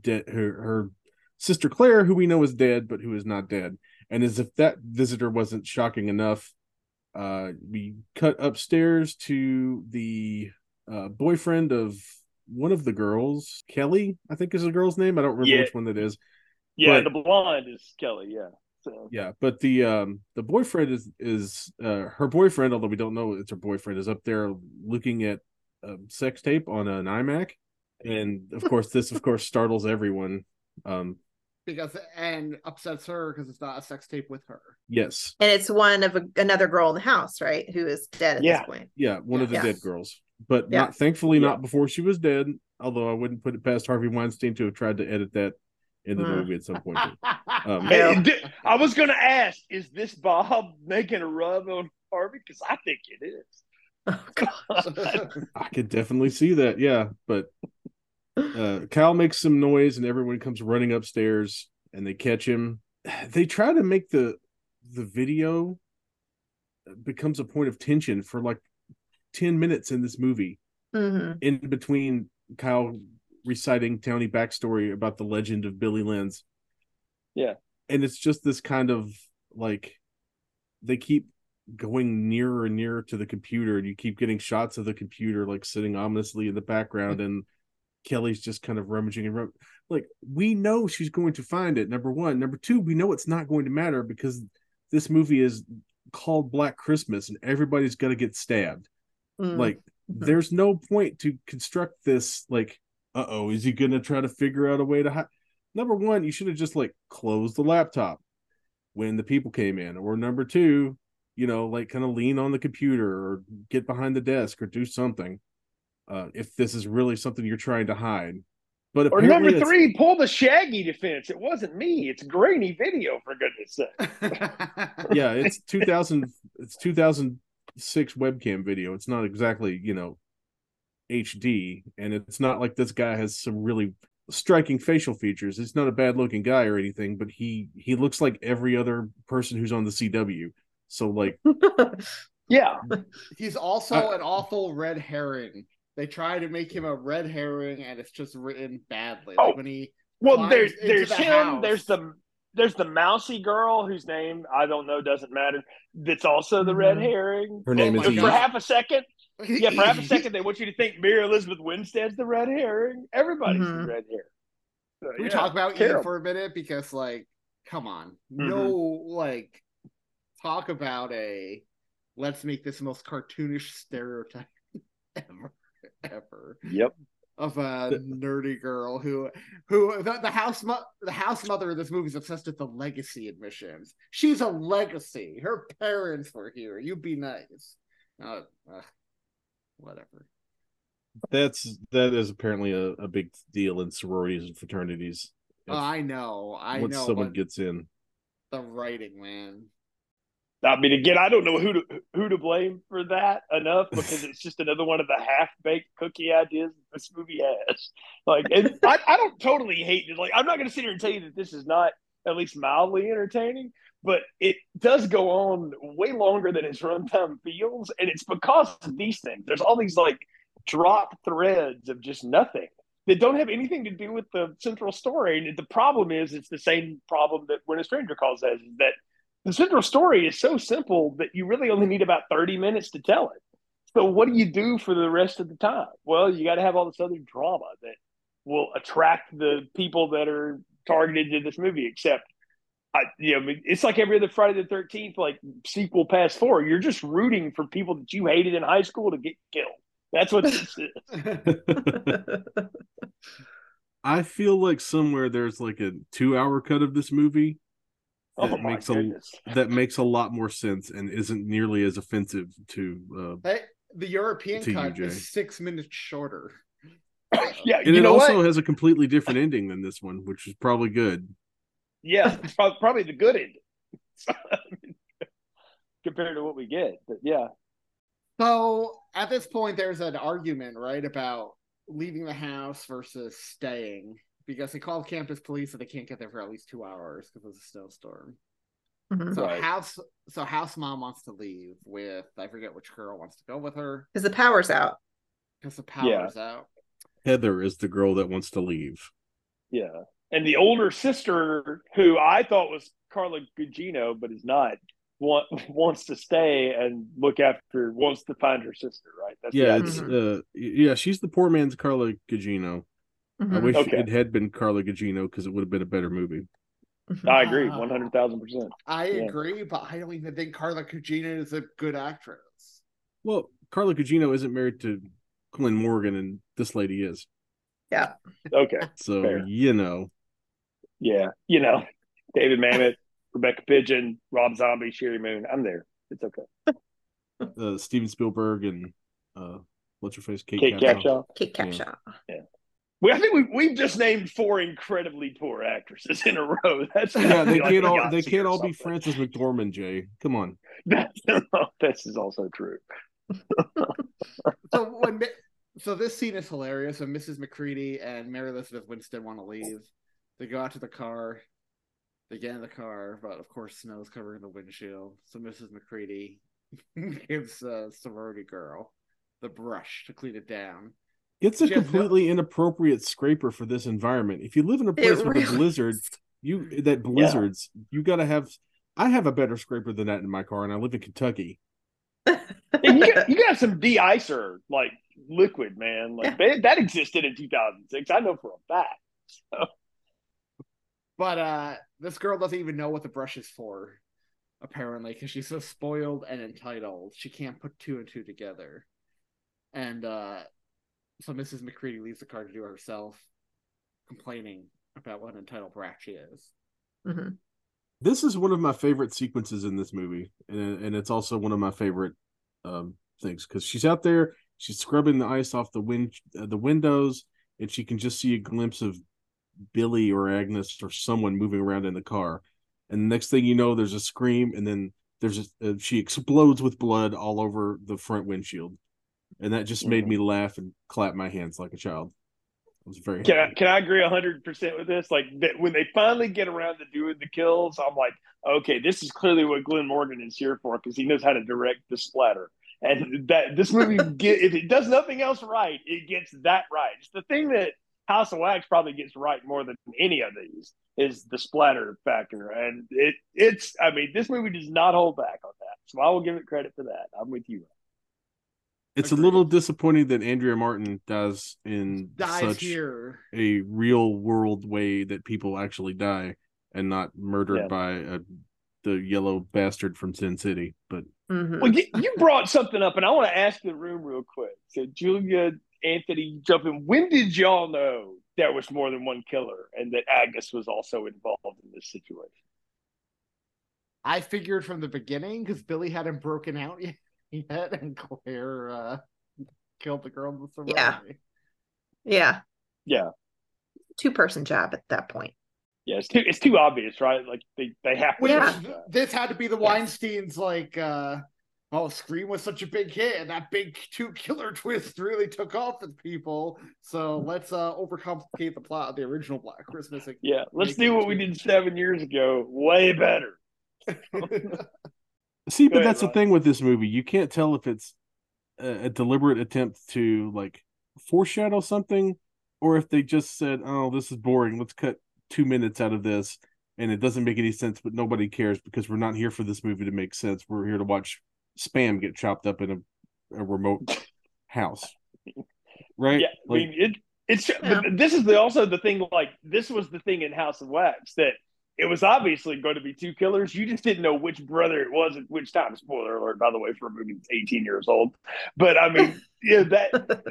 dead her her sister Claire, who we know is dead, but who is not dead. And as if that visitor wasn't shocking enough, uh, we cut upstairs to the uh, boyfriend of one of the girls, Kelly, I think is the girl's name. I don't remember yeah. which one that is. Yeah, but, the blonde is Kelly. Yeah. So. Yeah, but the um the boyfriend is is uh her boyfriend, although we don't know it's her boyfriend, is up there looking at a sex tape on an iMac, and of course this of course startles everyone. Um, because and upsets her because it's not a sex tape with her. Yes, and it's one of a, another girl in the house, right? Who is dead at yeah. this point. Yeah, one yeah. of the dead girls, but yeah. not thankfully not before she was dead. Although I wouldn't put it past Harvey Weinstein to have tried to edit that in the mm. movie at some point. Um, hey, I was going to ask: Is this Bob making a rub on Harvey? Because I think it is. Oh, I could definitely see that. Yeah, but uh, Kyle makes some noise and everyone comes running upstairs and they catch him. They try to make the the video becomes a point of tension for like 10 minutes in this movie mm-hmm. in between Kyle reciting Towny backstory about the legend of Billy Lenz. Yeah. And it's just this kind of like they keep going nearer and nearer to the computer and you keep getting shots of the computer like sitting ominously in the background and Kelly's just kind of rummaging and rum- like we know she's going to find it. Number one, number two, we know it's not going to matter because this movie is called Black Christmas and everybody's going to get stabbed. Mm. Like mm-hmm. there's no point to construct this like uh oh, is he going to try to figure out a way to hide? Number one, you should have just like closed the laptop when the people came in, or number two, you know, like kind of lean on the computer or get behind the desk or do something uh, if this is really something you're trying to hide. But or number three, pull the Shaggy defense. It wasn't me. It's grainy video for goodness sake. yeah, it's 2000. It's 2006 webcam video. It's not exactly you know HD, and it's not like this guy has some really striking facial features. It's not a bad looking guy or anything, but he he looks like every other person who's on the CW. So like Yeah. He's also an awful red herring. They try to make him a red herring, and it's just written badly. Oh, Like when he Well, there's there's the him. house. There's the there's the mousy girl whose name I don't know doesn't matter. That's also the red Mhm. herring. Her name Oh is my But Eve. for half a second, yeah, for half a second, they want you to think Mary Elizabeth Winstead's the red herring. Everybody's Mhm. the red herring. So, Can we talk about Eve terrible. for a minute because, like, come on, Mm-hmm. no, like, talk about a let's make this the most cartoonish stereotype ever, ever Yep. of a nerdy girl who, who the, the house mo- the house mother of this movie is obsessed with the legacy admissions. She's a legacy. Her parents were here. You'd be nice. Uh, uh, whatever. That's that is apparently a, a big deal in sororities and fraternities. Oh, I know. I Once know. someone gets in, the writing, man. I mean, again, I don't know who to who to blame for that enough because it's just another one of the half baked cookie ideas this movie has. Like, and I, I don't totally hate it. Like, I'm not going to sit here and tell you that this is not at least mildly entertaining, but it does go on way longer than its runtime feels, and it's because of these things. There's all these like drop threads of just nothing that don't have anything to do with the central story. And the problem is, it's the same problem that When a Stranger Calls has, that the central story is so simple that you really only need about 30 minutes to tell it. So what do you do for the rest of the time? Well, you got to have all this other drama that will attract the people that are targeted to this movie. Except, I, you know, it's like every other Friday the Thirteenth, like sequel past four. You're just rooting for people that you hated in high school to get killed. That's what this is. I feel like somewhere there's like a two-hour cut of this movie that my makes a goodness! that makes a lot more sense and isn't nearly as offensive to. Uh, Hey, the European To cut Jay. is six minutes shorter. Yeah, and it know also what? has a completely different ending than this one, which is probably good. Yeah, it's probably the good end compared to what we get. But yeah, So at this point, there's an argument, right, about leaving the house versus staying because they called campus police and they can't get there for at least two hours because of a snowstorm. Mhm. So Right. house, so house mom wants to leave with I forget which girl wants to go with her Because the power's out. because the power's out. Heather is the girl that wants to leave. yeah. And the older sister, who I thought was Carla Gugino, but is not, want, wants to stay and look after, wants to find her sister. Right? That's Yeah, it's uh, yeah, she's the poor man's Carla Gugino. I Mhm. wish Okay. it had been Carla Gugino because it would have been a better movie. I agree, one hundred thousand percent. I Yeah. agree, but I don't even think Carla Gugino is a good actress. Well, Carla Gugino isn't married to Glen Morgan, and this lady is. Yeah. Okay, So Fair. you know, yeah, you know, David Mamet, Rebecca Pidgeon, Rob Zombie, Sheri Moon. I'm there. It's okay. uh, Steven Spielberg and uh, what's her face, Kate, Kate Capshaw. Capshaw. Kate Yeah. Capshaw. We, I think we we've just named four incredibly poor actresses in a row. That's Yeah, they can't a all they can't all be something. Frances McDormand, Jay. Come on. That's, this is also true. So when so this scene is hilarious. When Mrs. McCready and Mary Elizabeth Winstead want to leave, they go out to the car. They get in the car, but of course snow's covering the windshield. So Mrs. McCready gives a sorority girl the brush to clean it down. It's a She no- completely inappropriate scraper for this environment. If you live in a place with really a blizzard, you that blizzards, you got to have. I have a better scraper than that in my car, and I live in Kentucky. You, got, you got some de-icer like liquid, man. Like they, that existed in 2006. I know for a fact. So, But uh this girl doesn't even know what the brush is for, apparently, because she's so spoiled and entitled. She can't put two and two together. And uh so Mrs. McCready leaves the car to do it herself, complaining about what an entitled brat she is. Mhm. This is one of my favorite sequences in this movie, and and it's also one of my favorite um, things because she's out there, she's scrubbing the ice off the wind uh, the windows, and she can just see a glimpse of Billy or Agnes or someone moving around in the car, and the next thing you know, there's a scream, and then there's a, uh, she explodes with blood all over the front windshield, and that just made me laugh and clap my hands like a child. It was very. Can I can I agree hundred percent with this? Like that when they finally get around to doing the kills, I'm like, okay, this is clearly what Glen Morgan is here for because he knows how to direct the splatter. And that this movie get if it does nothing else right, it gets that right. It's the thing that House of Wax probably gets right more than any of these is the splatter factor. And it it's I mean, this movie does not hold back on that. So I will give it credit for that. I'm with you. It's Agreed. a little disappointing that Andrea Martin does in Dies such here. a real world way that people actually die and not murdered yeah. by a, the yellow bastard from Sin City. But mm-hmm. well, you, you brought something up, and I want to ask the room real quick. So Julia, Anthony, jump in. When did y'all know there was more than one killer and that Agnes was also involved in this situation? I figured from the beginning because Billy hadn't broken out yet. yet, and Claire uh, killed the girl in the sorority. Yeah, yeah, yeah. Two person job at that point. Yeah, it's too it's too obvious, right? Like they they have to. Yeah. This had to be the Weinstein's like. uh Oh, Scream was such a big hit, and that big two killer twist really took off with people. So let's uh overcomplicate the plot of the original Black Christmas. Yeah, let's do what we did seven years ago, way better. See, but that's the thing with this movie. You can't tell if it's a, a, deliberate attempt to like foreshadow something or if they just said, "Oh, this is boring. Let's cut 2 minutes out of this." And it doesn't make any sense, but nobody cares because we're not here for this movie to make sense. We're here to watch spam get chopped up in a, a remote house. Right? Yeah. Like, I mean, it, it's yeah. this is the, also the thing like this was the thing in House of Wax that it was obviously going to be two killers. You just didn't know which brother it was at which time. Spoiler alert, by the way, for a movie that's 18 years old. But I mean, yeah, that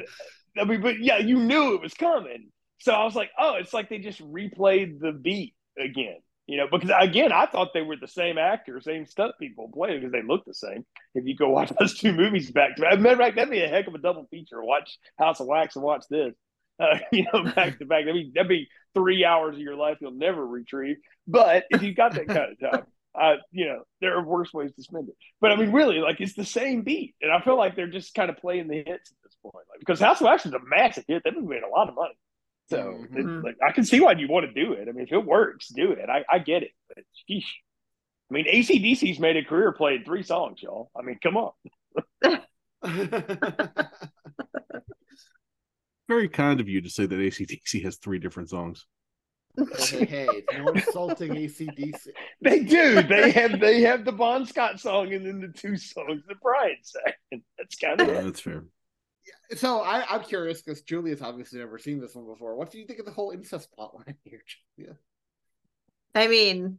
I mean, but yeah, you knew it was coming. So I was like, oh, it's like they just replayed the beat again. You know, because again, I thought they were the same actors, same stunt people playing because they look the same. If you go watch those two movies back to back, that'd be a heck of a double feature. Watch House of Wax and watch this uh, you know, back to back. I mean, that'd be three hours of your life you'll never retrieve. But if you've got that kind of time, uh, you know, there are worse ways to spend it. But I mean, really, like it's the same beat, and I feel like they're just kind of playing the hits at this point, like because House of Action is a massive hit. They've been made a lot of money, so mm-hmm. like I can see why you want to do it. I mean, if it works, do it. I, I get it, but sheesh. I mean, ACDC's made a career playing three songs, y'all. I mean, come on. very kind of you to say that ACDC has three different songs. hey, hey, no insulting ACDC. They do. They have they have the Bon Scott song and then the two songs the Brian sang. That's kind of yeah, that's fair. Yeah, so I, I'm curious because Julia's obviously never seen this one before. What do you think of the whole incest plotline here, Julia? I mean,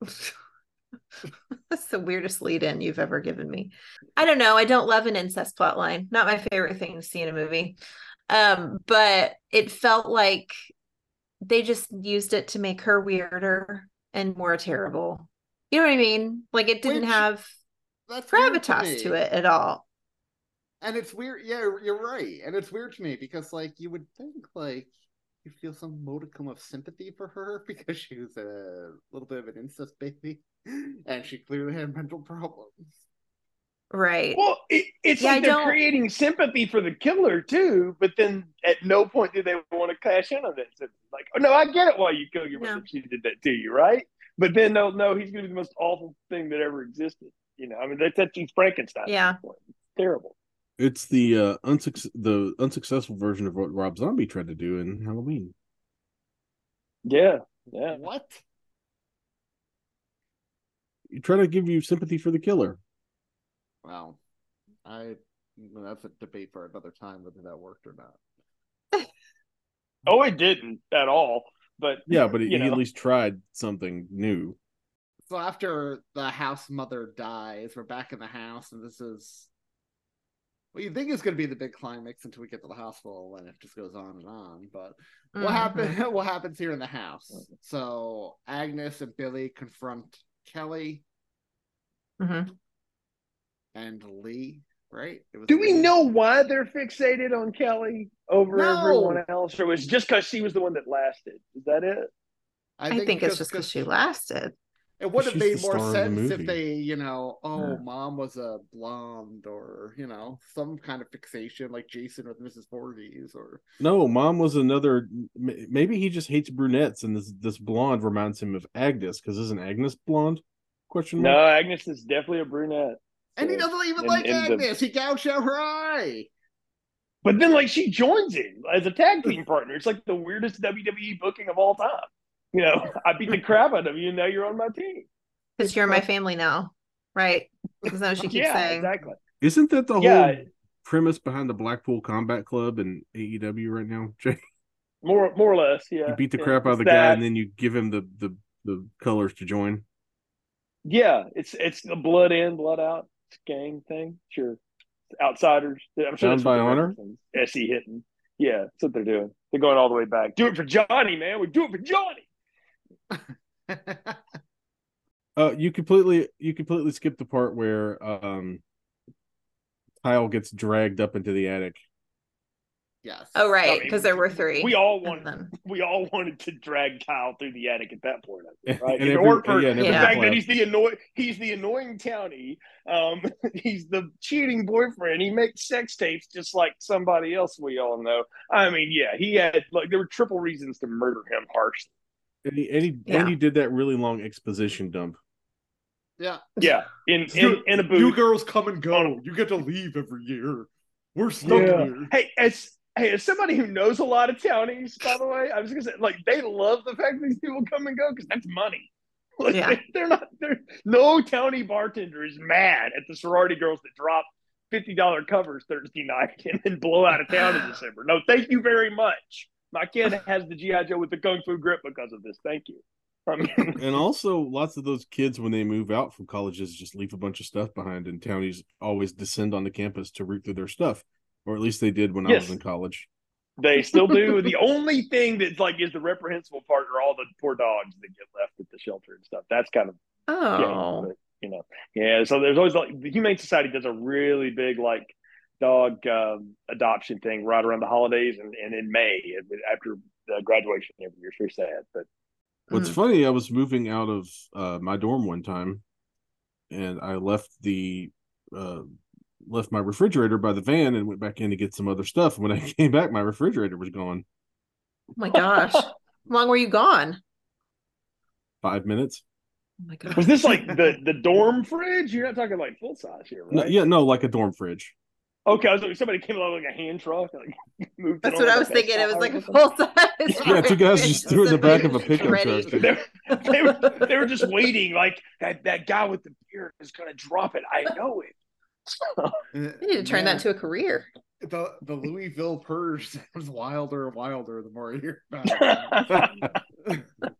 that's the weirdest lead in you've ever given me. I don't know. I don't love an incest plotline. Not my favorite thing to see in a movie. Um, but it felt like they just used it to make her weirder and more terrible. You know what I mean? Like it didn't Which, have gravitas to, to, it at all. And it's weird. Yeah, you're right. And it's weird to me because, like, you would think, like, you feel some modicum of sympathy for her because she was a little bit of an incest baby and she clearly had mental problems. Right. Well, it, it's yeah, like they're creating sympathy for the killer too, but then at no point do they want to cash in on it. So like, oh no, I get it why you kill your mother. No. She did that to you, right? But then no, no, he's gonna be the most awful thing that ever existed. You know, I mean that's that's Frankenstein. Yeah. It's terrible. It's the uh unsuc- the unsuccessful version of what Rob Zombie tried to do in Halloween. Yeah. Yeah. What? You try to give you sympathy for the killer. Wow. I that's a debate for another time whether that worked or not. oh, it didn't at all. But yeah, but he, he at least tried something new. So after the house mother dies, we're back in the house, and this is what you think is going to be the big climax until we get to the hospital, and it just goes on and on. But mm-hmm. what happens? What happens here in the house? So Agnes and Billy confront Kelly. Mm-hmm and Leigh, right? Do we know why they're fixated on Kelly over no. everyone else, or was just because she was the one that lasted? Is that it? I think, I think it's just because she lasted. It would have made more star of the sense if they, you know, oh, Yeah. mom was a blonde or, you know, some kind of fixation like Jason with Mrs. Voorhees or. No, mom was another. Maybe he just hates brunettes, and this this blonde reminds him of Agnes because isn't Agnes blonde? Question No, mark. Agnes is definitely a brunette. And he doesn't even and- like and the- Agnes. He gouged out her eye. But then, like, she joins him as a tag team partner. It's like the weirdest WWE booking of all time. You know, I beat the crap out of you, and now you're on my team. Because you're my uh, family now, right? Isn't that what she keeps yeah, saying? exactly. Isn't that the Yeah. whole premise behind the Blackpool Combat Club and AEW right now? Jay? More, more or less. Yeah. You beat the Yeah, crap out of it's the guy, and then you give him the the the colors to join. Yeah, it's it's the blood in, blood out gang thing. Sure, outsiders. I'm sure Bound that's what by honor? SE hitting. Yeah, that's what they're doing. They're going all the way back. Do it for Johnny, man. We do it for Johnny. Uh, you completely you completely skipped the part where um Kyle gets dragged up into the attic. Yes. Oh, right. I mean, Because there were three. We all wanted. then- We all wanted to drag Kyle through the attic at that point, think, right? And if it weren't for yeah, the every fact that he's the annoying he's the annoying townie. Um, he's the cheating boyfriend. He makes sex tapes just like somebody else we all know. I mean, yeah, he had like there were triple reasons to murder him harshly. And he, and he, Yeah. and he did that really long exposition dump. Yeah. Yeah, in in, You- in a You girls come and go. You get to leave every year. We're stuck Yeah. here. Hey, as hey, as somebody who knows a lot of townies, by the way, I was gonna say like they love the fact that these people come and go because that's money. Like, Yeah. they're not. They're no townie bartender is mad at the sorority girls that drop fifty dollar covers Thursday night and then blow out of town in December. No, thank you very much. My kid has the GI Joe with the kung fu grip because of this. Thank you. I mean, And also, lots of those kids when they move out from colleges just leave a bunch of stuff behind, and townies always descend on the campus to root through their stuff, or at least they did when I was in college. They still do. the only thing that's like is the reprehensible part are all the poor dogs that get left at the shelter and stuff. That's kind of yeah, Oh. but, you know, yeah. So there's always like the Humane Society does a really big like dog um, adoption thing right around the holidays and, and in May after the graduation every year. It's very sad, but What's Mm. funny, I was moving out of uh, my dorm one time, and I left the uh, left my refrigerator by the van and went back in to get some other stuff. When I mm-hmm. came back, my refrigerator was gone. Oh my gosh. How long were you gone? Five minutes. Oh my god. was this like the the dorm fridge? You're not talking like full size here, right? No, yeah, no, like a dorm fridge. Okay, I was like somebody came along like a hand truck. Like, moved it That's on what I was thinking. It was like a full size. Yeah, two guys just threw it in the back of a pickup Ready. truck. they, they were, they were just waiting, like that, that guy with the beard is going to drop it. I know it. You need to turn that into a career. the the Louisville purge sounds wilder and wilder the more I hear about it.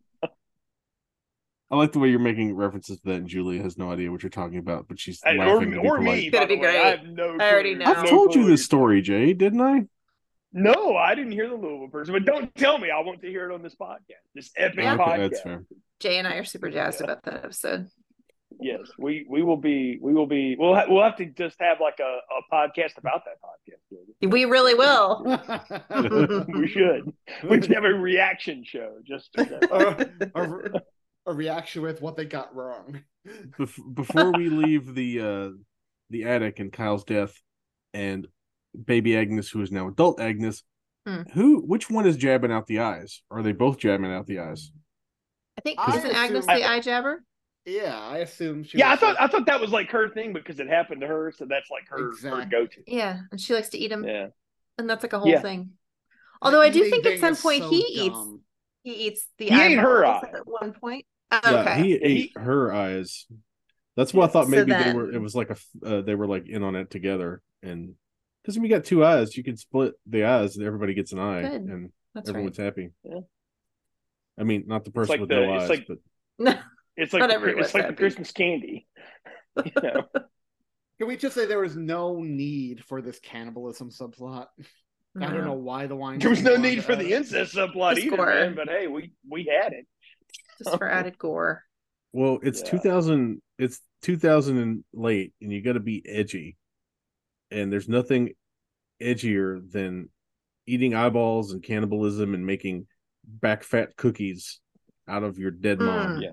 I like the way you're making references to that, and Julia has no idea what you're talking about, but she's Hey, laughing to be or me. Gonna by be great. I have no. I already know. I've No told you this story, Jay, didn't I? No, I didn't hear the Louisville person, but don't tell me. I want to hear it on this podcast. This epic Okay, podcast. that's fair. Jay and I are super jazzed Yeah. about that episode. Yes, we we will be. We will be. We'll ha- we'll have to just have like a, a podcast about that podcast. We really will. we should. We should have a reaction show just to that. a, a, a reaction with what they got wrong. Bef- before we leave the uh the attic and Kyle's death and baby Agnes, who is now adult Agnes, Hmm. who which one is jabbing out the eyes? Are they both jabbing out the eyes? I think I isn't Agnes assume- the eye jabber? Yeah, I assume she. Yeah, I thought like- I thought that was like her thing because it happened to her, so that's like her, her go to. Yeah, and she likes to eat them, Yeah. and that's like a whole Yeah. thing. Although I do think at some point so he eats he eats the He ate her eyes at one point. Oh, Yeah, okay. he ate her eyes. That's what I thought So maybe they were. It was like a Uh, they were like in on it together, and because when you got two eyes, you can split the eyes, and everybody gets an eye, Good. and That's everyone's happy. Yeah. I mean, not the person like with the- no eyes, like- but right. It's like the, it's like happy. the Christmas candy. You know? Can we just say there was no need for this cannibalism subplot? I don't know why the wine. there was no need for the incest subplot either, gore. man. But hey, we we had it. Just for added gore. well, it's Yeah. two thousand. It's two thousand and late, and you got to be edgy. And there's nothing edgier than eating eyeballs and cannibalism and making back fat cookies out of your dead mom. Mm. Yeah.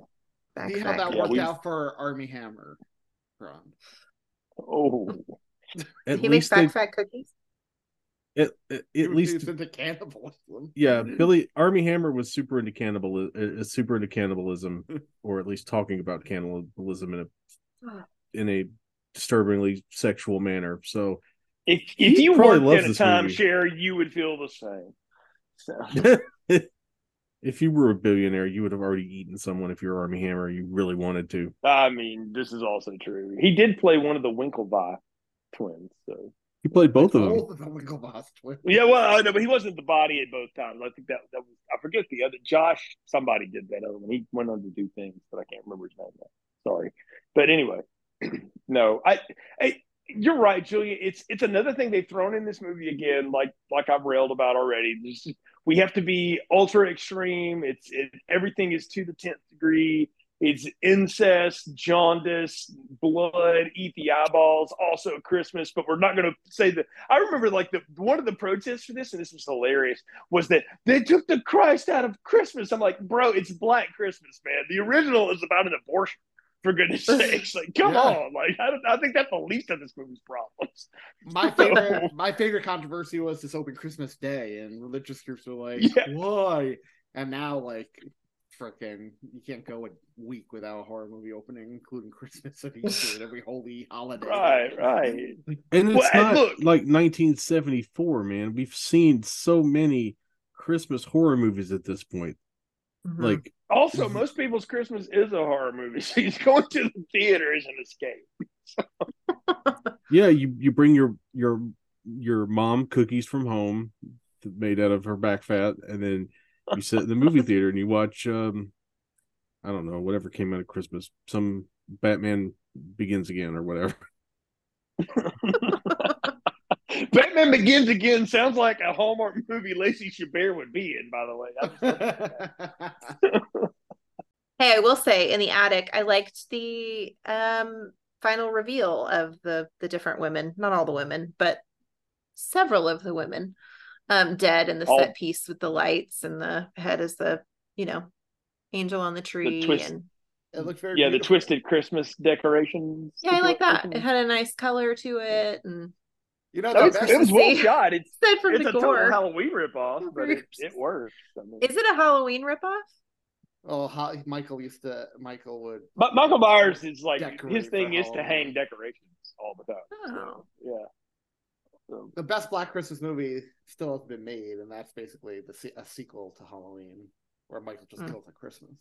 Fact, See how that Yeah, worked we- out for Armie Hammer. Ron. Oh, At he makes least they, fact fact cookies. at, at, He at least into cannibalism. yeah billy Armie Hammer was super into cannibal uh, super into cannibalism or at least talking about cannibalism in a in a disturbingly sexual manner so if if you probably worked in a this movie. timeshare, you would feel the same. So, if you were a billionaire you would have already eaten someone if you're Armie Hammer you really wanted to I mean, this is also true. He did play one of the Winklevi twins. So he played both of them Both of the Winklevoss twins. yeah, well, I know, but he wasn't the body at both times. I think that that was I forget the other Josh. Somebody did that other one. He went on to do things, but I can't remember his name now. Sorry, but anyway, no, I, I you're right, Julia. It's it's another thing they've thrown in this movie again, like like I've railed about already. This is- we have to be ultra extreme. It's it, everything is to the tenth degree. It's incest, jaundice, blood, eat the eyeballs. Also Christmas, but we're not going to say that. I remember like the one of the protests for this, and this was hilarious, was that they took the Christ out of Christmas. I'm like, bro, it's Black Christmas, man. The original is about an abortion. For goodness sakes, like come Yeah. on, like I, don't, I think that's the least of this movie's problems. My favorite, my favorite controversy was this open Christmas Day, and religious groups were like, Yeah. "Why?" And now, like, freaking, you can't go a week without a horror movie opening, including Christmas and Easter and every holy holiday. Right, right. and it's Well, and not look- like 1974 man we've seen so many christmas horror movies at this point Mhm. like Also, most people's Christmas is a horror movie, so he's going to the theater is an escape. yeah you you bring your your your mom cookies from home made out of her back fat and then you sit in the movie theater and you watch um i don't know whatever came out of christmas some batman begins again or whatever Batman Begins Again sounds like a Hallmark movie Lacey Chabert would be in, by the way. Hey, I will say in the attic, I liked the um final reveal of the the different women, not all the women, but several of the women um dead in the All- set piece with the lights and the head as the, you know, angel on the tree twist- and It looked very yeah, the twisted Christmas decorations. yeah, I like that. It had a nice color to it and You know, That the was, it was well shot. It's aside from it's the a total gore. Halloween ripoff, but it, it works. I mean, Is it a Halloween ripoff? Oh, how, Michael used to. Michael would. but Michael Myers is like his thing for is to hang decorations all the time. Oh. So, yeah. So, The best Black Christmas movie still has been made, and that's basically the se- a sequel to Halloween, where Michael just Hmm. kills at Christmas.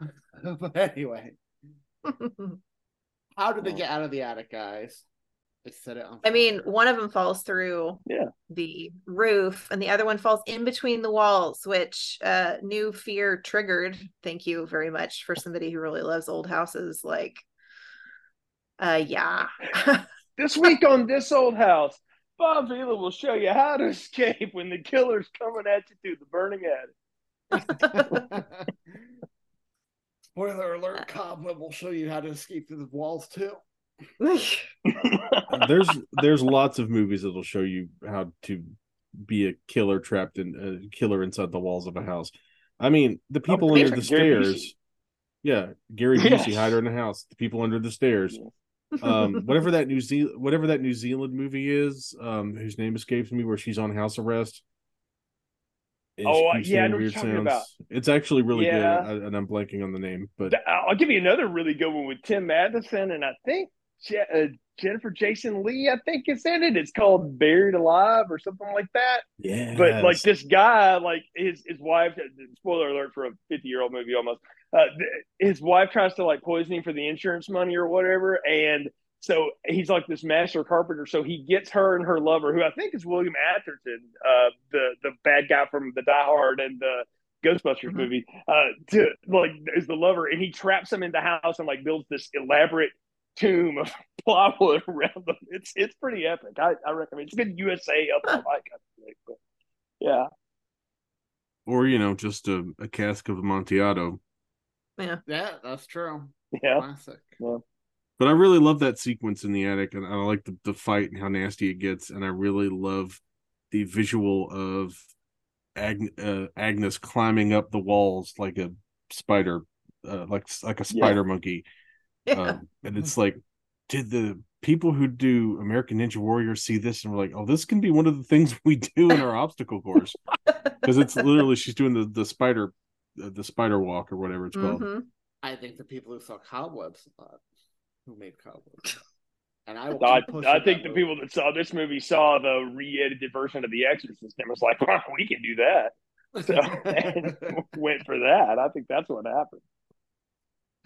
but anyway, how did they Oh. get out of the attic, guys? They set it on. I mean, one of them falls through Yeah. the roof, and the other one falls in between the walls, which uh new fear triggered. Thank you very much for somebody who really loves old houses. Like, uh, yeah, this week on this old house, Bob Vila will show you how to escape when the killer's coming at you through the burning attic. Spoiler alert: Cobweb will show you how to escape through the walls too. there's there's lots of movies that'll show you how to be a killer trapped in a killer inside the walls of a house. I mean, the people Gary under the Busey. stairs. Yeah, Gary Yes. Busey, hide her in the house. The people under the stairs. Um, whatever that New Zealand, whatever that New Zealand movie is, um, whose name escapes me, where she's on house arrest. Oh, she keeps yeah, I saying know what you're talking about. It's actually really Yeah. good, I- and I'm blanking on the name, but I'll give you another really good one with Tim Matheson and I think Je- uh, Jennifer Jason Leigh. I think is in it. It's called Buried Alive or something like that. yeah, But like this guy, like his his wife. Spoiler alert for a fifty year old movie almost. Uh, th- his wife tries to like poison him for the insurance money or whatever, and so he's like this master carpenter. So he gets her and her lover, who I think is William Atherton, uh, the the bad guy from the Die Hard and the Ghostbusters Mhm. movie, uh, to like is the lover, and he traps them in the house and like builds this elaborate tomb of plywood around them. It's it's pretty epic. I, I recommend. It's a good USA up on my kind of but yeah. or you know, just a, a cask of Amontillado. yeah. Yeah, that's true. Yeah. Classic. Yeah. But I really love that sequence in the attic, and I like the, the fight and how nasty it gets, and I really love the visual of Ag- uh, Agnes climbing up the walls like a spider uh, like like a spider monkey, Yeah. um, and it's like, did the people who do American Ninja Warrior see this and were like, oh, this can be one of the things we do in our obstacle course because it's literally she's doing the the spider uh, the spider walk or whatever it's called. Mhm. I think the people who saw Cobwebs thought, who made Cobwebs. And I I, I think the movie. people that saw this movie saw the re-edited version of The Exorcist and was like, well, "We can do that," so and went for that. I think that's what happened.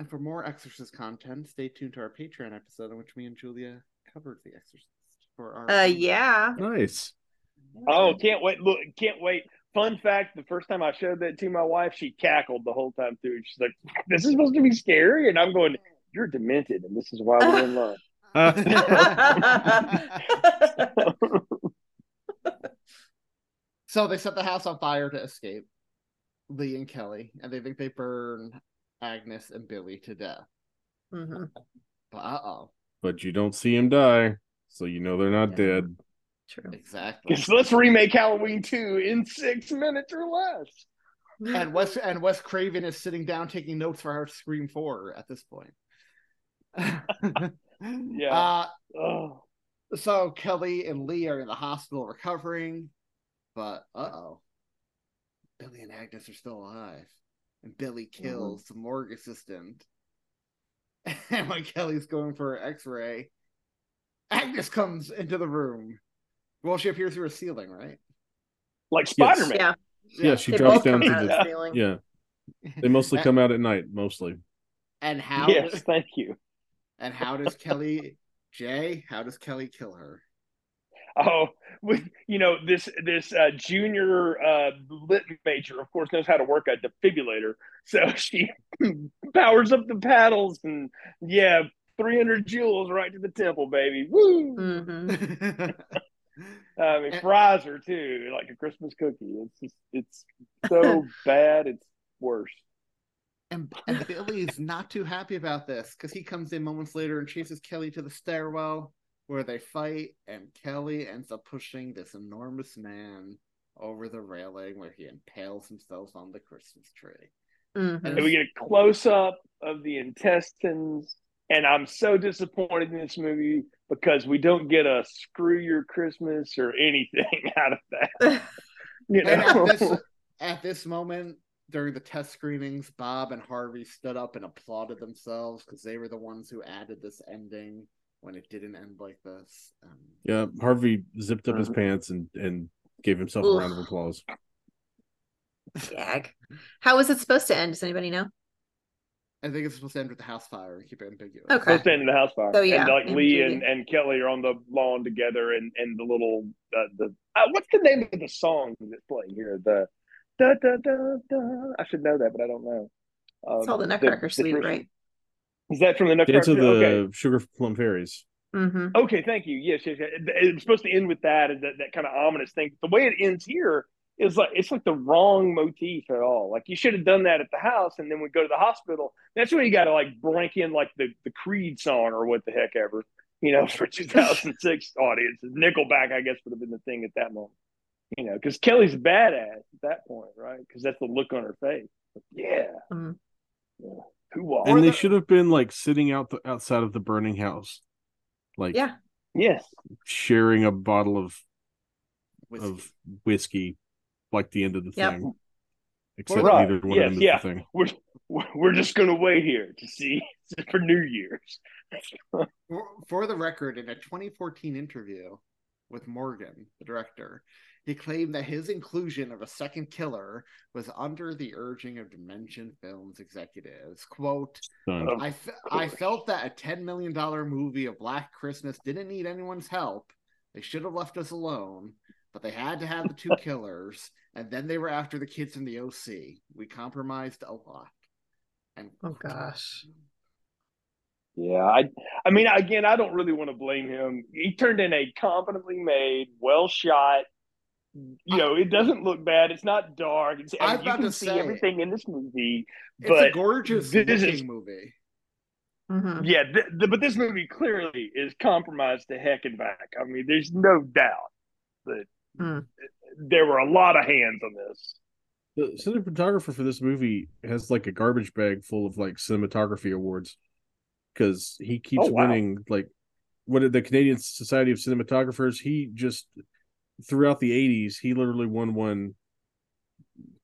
And for more Exorcist content, stay tuned to our Patreon episode in which me and Julia covered The Exorcist for our. Uh, yeah. Nice. Oh, can't wait! Look, can't wait. Fun fact: the first time I showed that to my wife, she cackled the whole time through. She's like, "This is supposed to be scary," and I'm going, "You're demented, and this is why we're in love." So they set the house on fire to escape Leigh and Kelli, and they think they burn Agnes and Billy to death. hmm But uh oh, but you don't see him die, so you know they're not dead. True. exactly. Because let's remake Halloween two in six minutes or less. and Wes and Wes Craven is sitting down taking notes for our Scream Four at this point. Yeah. Uh, Oh, so Kelli and Leigh are in the hospital recovering, but uh oh, Billy and Agnes are still alive, and Billy mm-hmm. kills the morgue assistant. And when Kelli's going for an X-ray, Agnes comes into the room. Well, she appears through a ceiling, right? like Spider Man. Yeah. Yeah, she They drops both down come to the the ceiling. yeah. They mostly come out at night, mostly. And how? Yes, thank you. And how does Kelli, Jay? How does Kelli kill her? Oh, we, you know this this uh, junior uh, lit major, of course, knows how to work a defibrillator. So she powers up the paddles, and yeah, three hundred joules right to the temple, baby. Woo! hmm I mean, fries her too, like a Christmas cookie. It's just, it's so bad, it's worse. And, and Billy's not too happy about this because he comes in moments later and chases Kelli to the stairwell where they fight, and Kelli ends up pushing this enormous man over the railing where he impales himself on the Christmas tree. hmm And we get a close up of the intestines. And I'm so disappointed in this movie because we don't get a screw your Christmas or anything out of that. You know? at this, at this moment, during the test screenings, Bob and Harvey stood up and applauded themselves because they were the ones who added this ending when it didn't end like this. Um, Yeah, Harvey zipped up his Mhm. pants and and gave himself a round of applause. Gag. How was it supposed to end? Does anybody know? I think it's supposed to end with the house fire and keep it ambiguous. Okay. Supposed to end in the house fire. So, yeah, and like Leigh and, and Kelli are on the lawn together, and and the little uh, the uh, what's the name of the song that's playing here? The da da da da. I should know that, but I don't know. Um, It's all the Nutcracker Suite, tradition- right? Is that from the Nutcracker? Dance of the Okay. Sugar Plum Fairies. hmm Okay, thank you. Yes, yes, yes. It, it supposed to end with that and that, that kind of ominous thing. The way it ends here is like it's like the wrong motif at all. Like you should have done that at the house, and then we go to the hospital. That's when you got to like break in like the the Creed song or what the heck ever, you know, for 2006 audiences. Nickelback, I guess, would have been the thing at that moment. You know, because Kelly's a badass at that point, right? Because that's the look on her face. yeah, Mhm. yeah. Who And they the- should have been like sitting out the outside of the burning house. Like Yeah. Yes. sharing a bottle of Whiskey. of whiskey like the end of the Yep. thing. Except Right. neither one Yes, of them yeah. the thing. We're we're just gonna wait here to see for New Year's. For, for the record, in a 2014 interview with Morgan, the director, he claimed that his inclusion of a second killer was under the urging of Dimension Films executives. "Quote: Done. Of I, f- I felt that a $10 million movie of Black Christmas didn't need anyone's help. They should have left us alone, but they had to have the two killers, and then they were after the kids in the OC. We compromised a lot." And Oh gosh. Yeah, I I mean again, I don't really want to blame him. He turned in a competently made, well shot. You know, it doesn't look bad. It's not dark. It's, I was you can to see say- everything in this movie. it's But a gorgeous this looking is- movie. hmm yeah, th- th- but this movie clearly is compromised to heck and back. I mean, there's no doubt that Hmm. there were a lot of hands on this. The cinematographer for this movie has like a garbage bag full of like cinematography awards because he keeps Oh, wow. winning like what did the Canadian Society of Cinematographers. He just throughout the '80s, he literally won one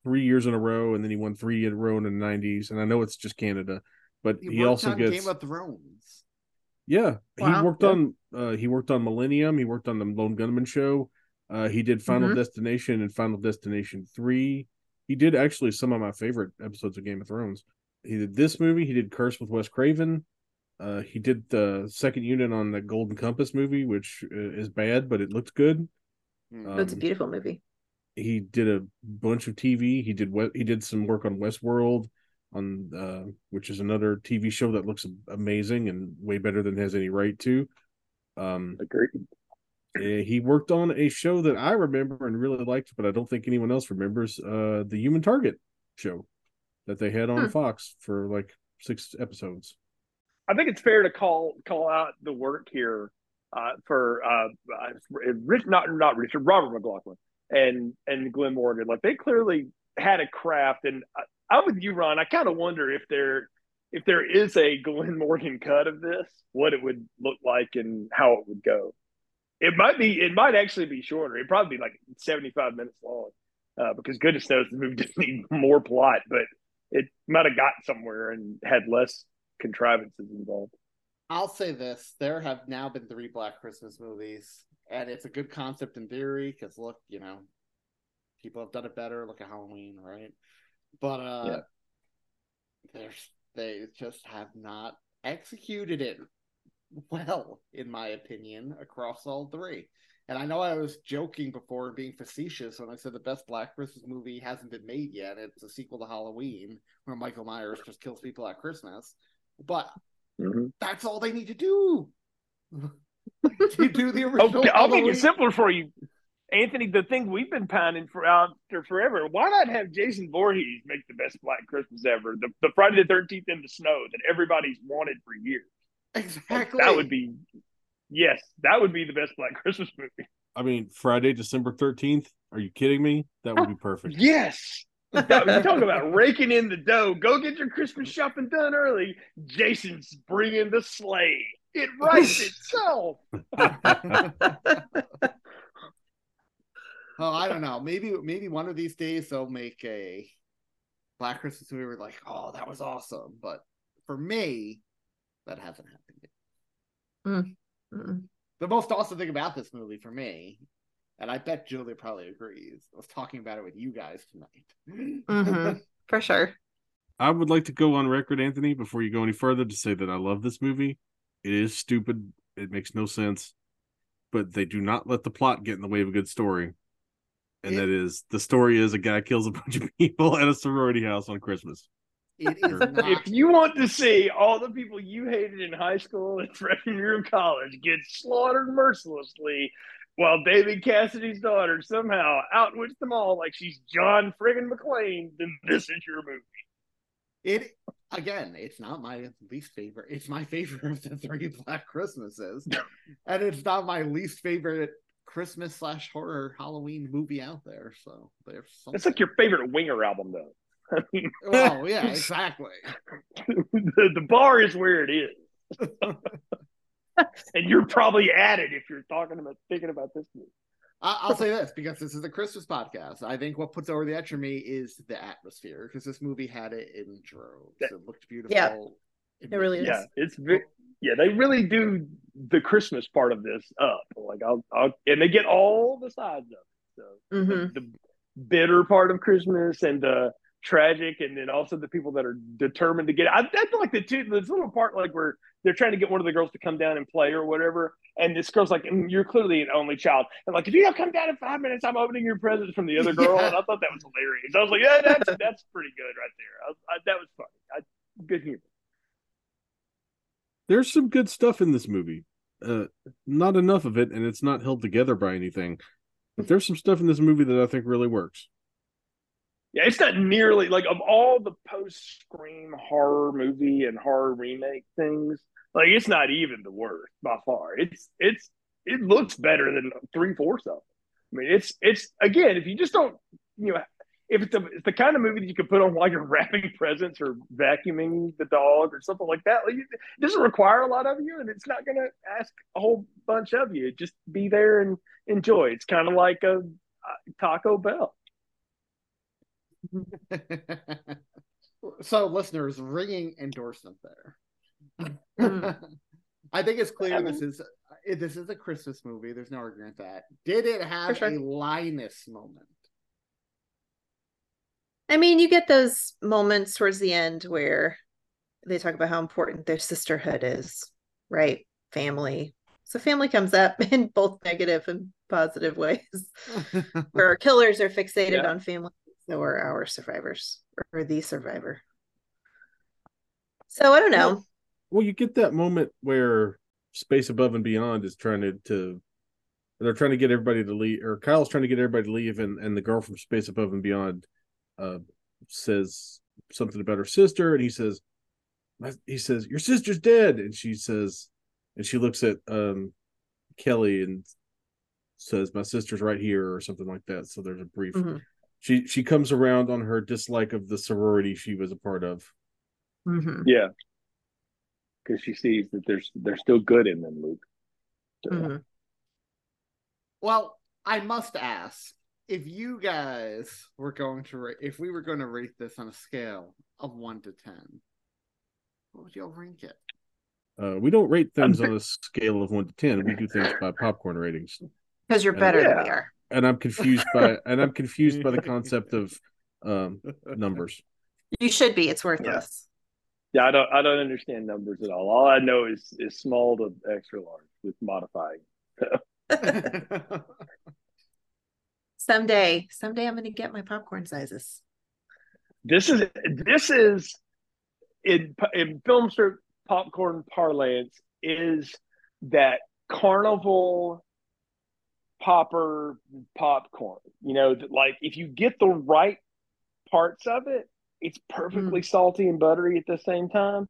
three years in a row, and then he won three in a row in the '90s. And I know it's just Canada, but he, worked also gets Game of Thrones. yeah, Wow. he worked Yeah. on uh he worked on Millennium, he worked on the Lone Gunman show. Uh he did Final Mhm. Destination and Final Destination 3. He did actually some of my favorite episodes of Game of Thrones. He did this movie, he did Curse with Wes Craven. Uh he did the second unit on the Golden Compass movie, which uh, is bad, but it looked good. Hmm. it's a Um, beautiful movie. he did a bunch of TV. He did what he did some work on Westworld, on uh, which is another TV show that looks amazing and way better than has any right to. Um, Agreed. eh, he worked on a show that I remember and really liked, but I don't think anyone else remembers. Uh, the Human Target show that they had on Hmm. Fox for like six episodes. I think it's fair to call call out the work here uh, for uh, uh, Rich, not not Richard Robert McLachlan and and Glen Morgan. Like they clearly had a craft, and I, I'm with you, Ron. I kind of wonder if there if there is a Glen Morgan cut of this, what it would look like and how it would go. It might be. It might actually be shorter. It'd probably be like 75 minutes long, uh, because goodness knows the movie didn't need more plot, but it might have got somewhere and had less contrivances involved. I'll say this: there have now been three Black Christmas movies, and it's a good concept in theory. Because look, you know, people have done it better. Look at Halloween, right? But uh, Yeah. there's they just have not executed it well, in my opinion, across all three. And I know I was joking before and being facetious when I said the best Black Christmas movie hasn't been made yet. It's a sequel to Halloween, where Michael Myers just kills people at Christmas. But Mhm. that's all they need to do. to do the original. Okay, I'll make it simpler for you, Anthony. The thing we've been pining for after forever. Why not have Jason Voorhees make the best Black Christmas ever? The, the Friday the Thirteenth in the snow that everybody's wanted for years. Exactly. That would be, yes, that would be the best Black Christmas movie. I mean, Friday, December thirteenth. Are you kidding me? That would be perfect. Yes. That, you talk about raking in the dough. Go get your Christmas shopping done early. Jason's bringing the sleigh. It writes itself. Oh, I don't know. Maybe maybe one of these days they'll make a Black Christmas movie. We're like, oh, that was awesome. But for me, that hasn't happened yet. Mm. The most awesome thing about this movie for me, and I bet Julia probably agrees, I was talking about it with you guys tonight. Mhm. For sure. I would like to go on record, Anthony, before you go any further, to say that I love this movie. It is stupid. It makes no sense, but they do not let the plot get in the way of a good story. And It- that is the story is a guy kills a bunch of people at a sorority house on Christmas. It is not. If you want to see all the people you hated in high school and freshman year of college get slaughtered mercilessly while David Cassidy's daughter somehow outwits them all like she's John friggin' McClane, then this is your movie. It again, it's not my least favorite. It's my favorite of the three Black Christmases, and it's not my least favorite Christmas slash horror Halloween movie out there. So there's something. It's like your favorite Winger album, though. I mean, Oh yeah, exactly. the, the bar is where it is. and you're probably at it if you're talking about thinking about this movie. I- I'll say this because this is a Christmas podcast. I think what puts over the edge for me is the atmosphere because this movie had it in droves. It looked beautiful. Yeah, it really is. Yeah, it's yeah, they really do the Christmas part of this up. Like I'll, I'll and they get all the sides of it. So Mhm. the bitter part of Christmas and the tragic, and then also the people that are determined to get. I, I feel like the two this little part like where they're trying to get one of the girls to come down and play or whatever, and this girl's like, "Mm, "You're clearly an only child," and like, "If you don't come down in five minutes, I'm opening your presents from the other girl." Yeah. And I thought that was hilarious. I was like, "Yeah, that's that's pretty good right there." I, I, that was funny. I, good humor. There's some good stuff in this movie. Uh, not enough of it, and it's not held together by anything. But there's some stuff in this movie that I think really works. Yeah, it's not nearly like of all the post Scream horror movie and horror remake things, like it's not even the worst by far. It's it's it looks better than three fourths of them. I mean, it's it's again, if you just don't, you know, if it's, a, it's the kind of movie that you can put on while you're wrapping presents or vacuuming the dog or something like that, like, it doesn't require a lot of you, and it's not going to ask a whole bunch of you. Just be there and enjoy. It's kind of like a, a Taco Bell. so, listeners, ringing endorsement there. Mm. I think it's clear this is uh, this is a Christmas movie. There's no arguing that. Did it have sure. a Linus moment? I mean, you get those moments towards the end where they talk about how important their sisterhood is, right? Family. So family comes up in both negative and positive ways. where our killers are fixated yeah. on family, so are our survivors or the survivor. So I don't know. Well, well, you get that moment where Space Above and Beyond is trying to, to they're trying to get everybody to leave, or Kyle's trying to get everybody to leave, and, and the girl from Space Above and Beyond uh, says something about her sister, and he says, he says, "Your sister's dead," and she says, and she looks at um, Kelli and says, "My sister's right here," or something like that. So there's a brief. Mm-hmm. She she comes around on her dislike of the sorority she was a part of. Mm-hmm. Yeah, because she sees that there's there's still good in them, Luke. So. Mm-hmm. Well, I must ask if you guys were going to rate, if we were going to rate this on a scale of one to ten, what would y'all rank it? Uh, we don't rate things on a scale of one to ten. We do things by popcorn ratings. Because you're better than we are. And I'm confused by and I'm confused by the concept of um, numbers. You should be. It's worthless. Yeah. yeah, I don't I don't understand numbers at all. All I know is is small to extra large with modifying. someday, someday I'm going to get my popcorn sizes. This is this is in in film strip popcorn parlance is that carnival popper popcorn. You know, like if you get the right parts of it, it's perfectly mm. salty and buttery at the same time.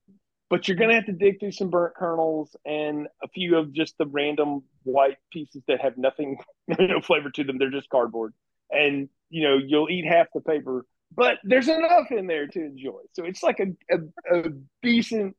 But you're gonna have to dig through some burnt kernels and a few of just the random white pieces that have nothing, no flavor to them. They're just cardboard, and you know you'll eat half the paper, but there's enough in there to enjoy. So it's like a, a, a decent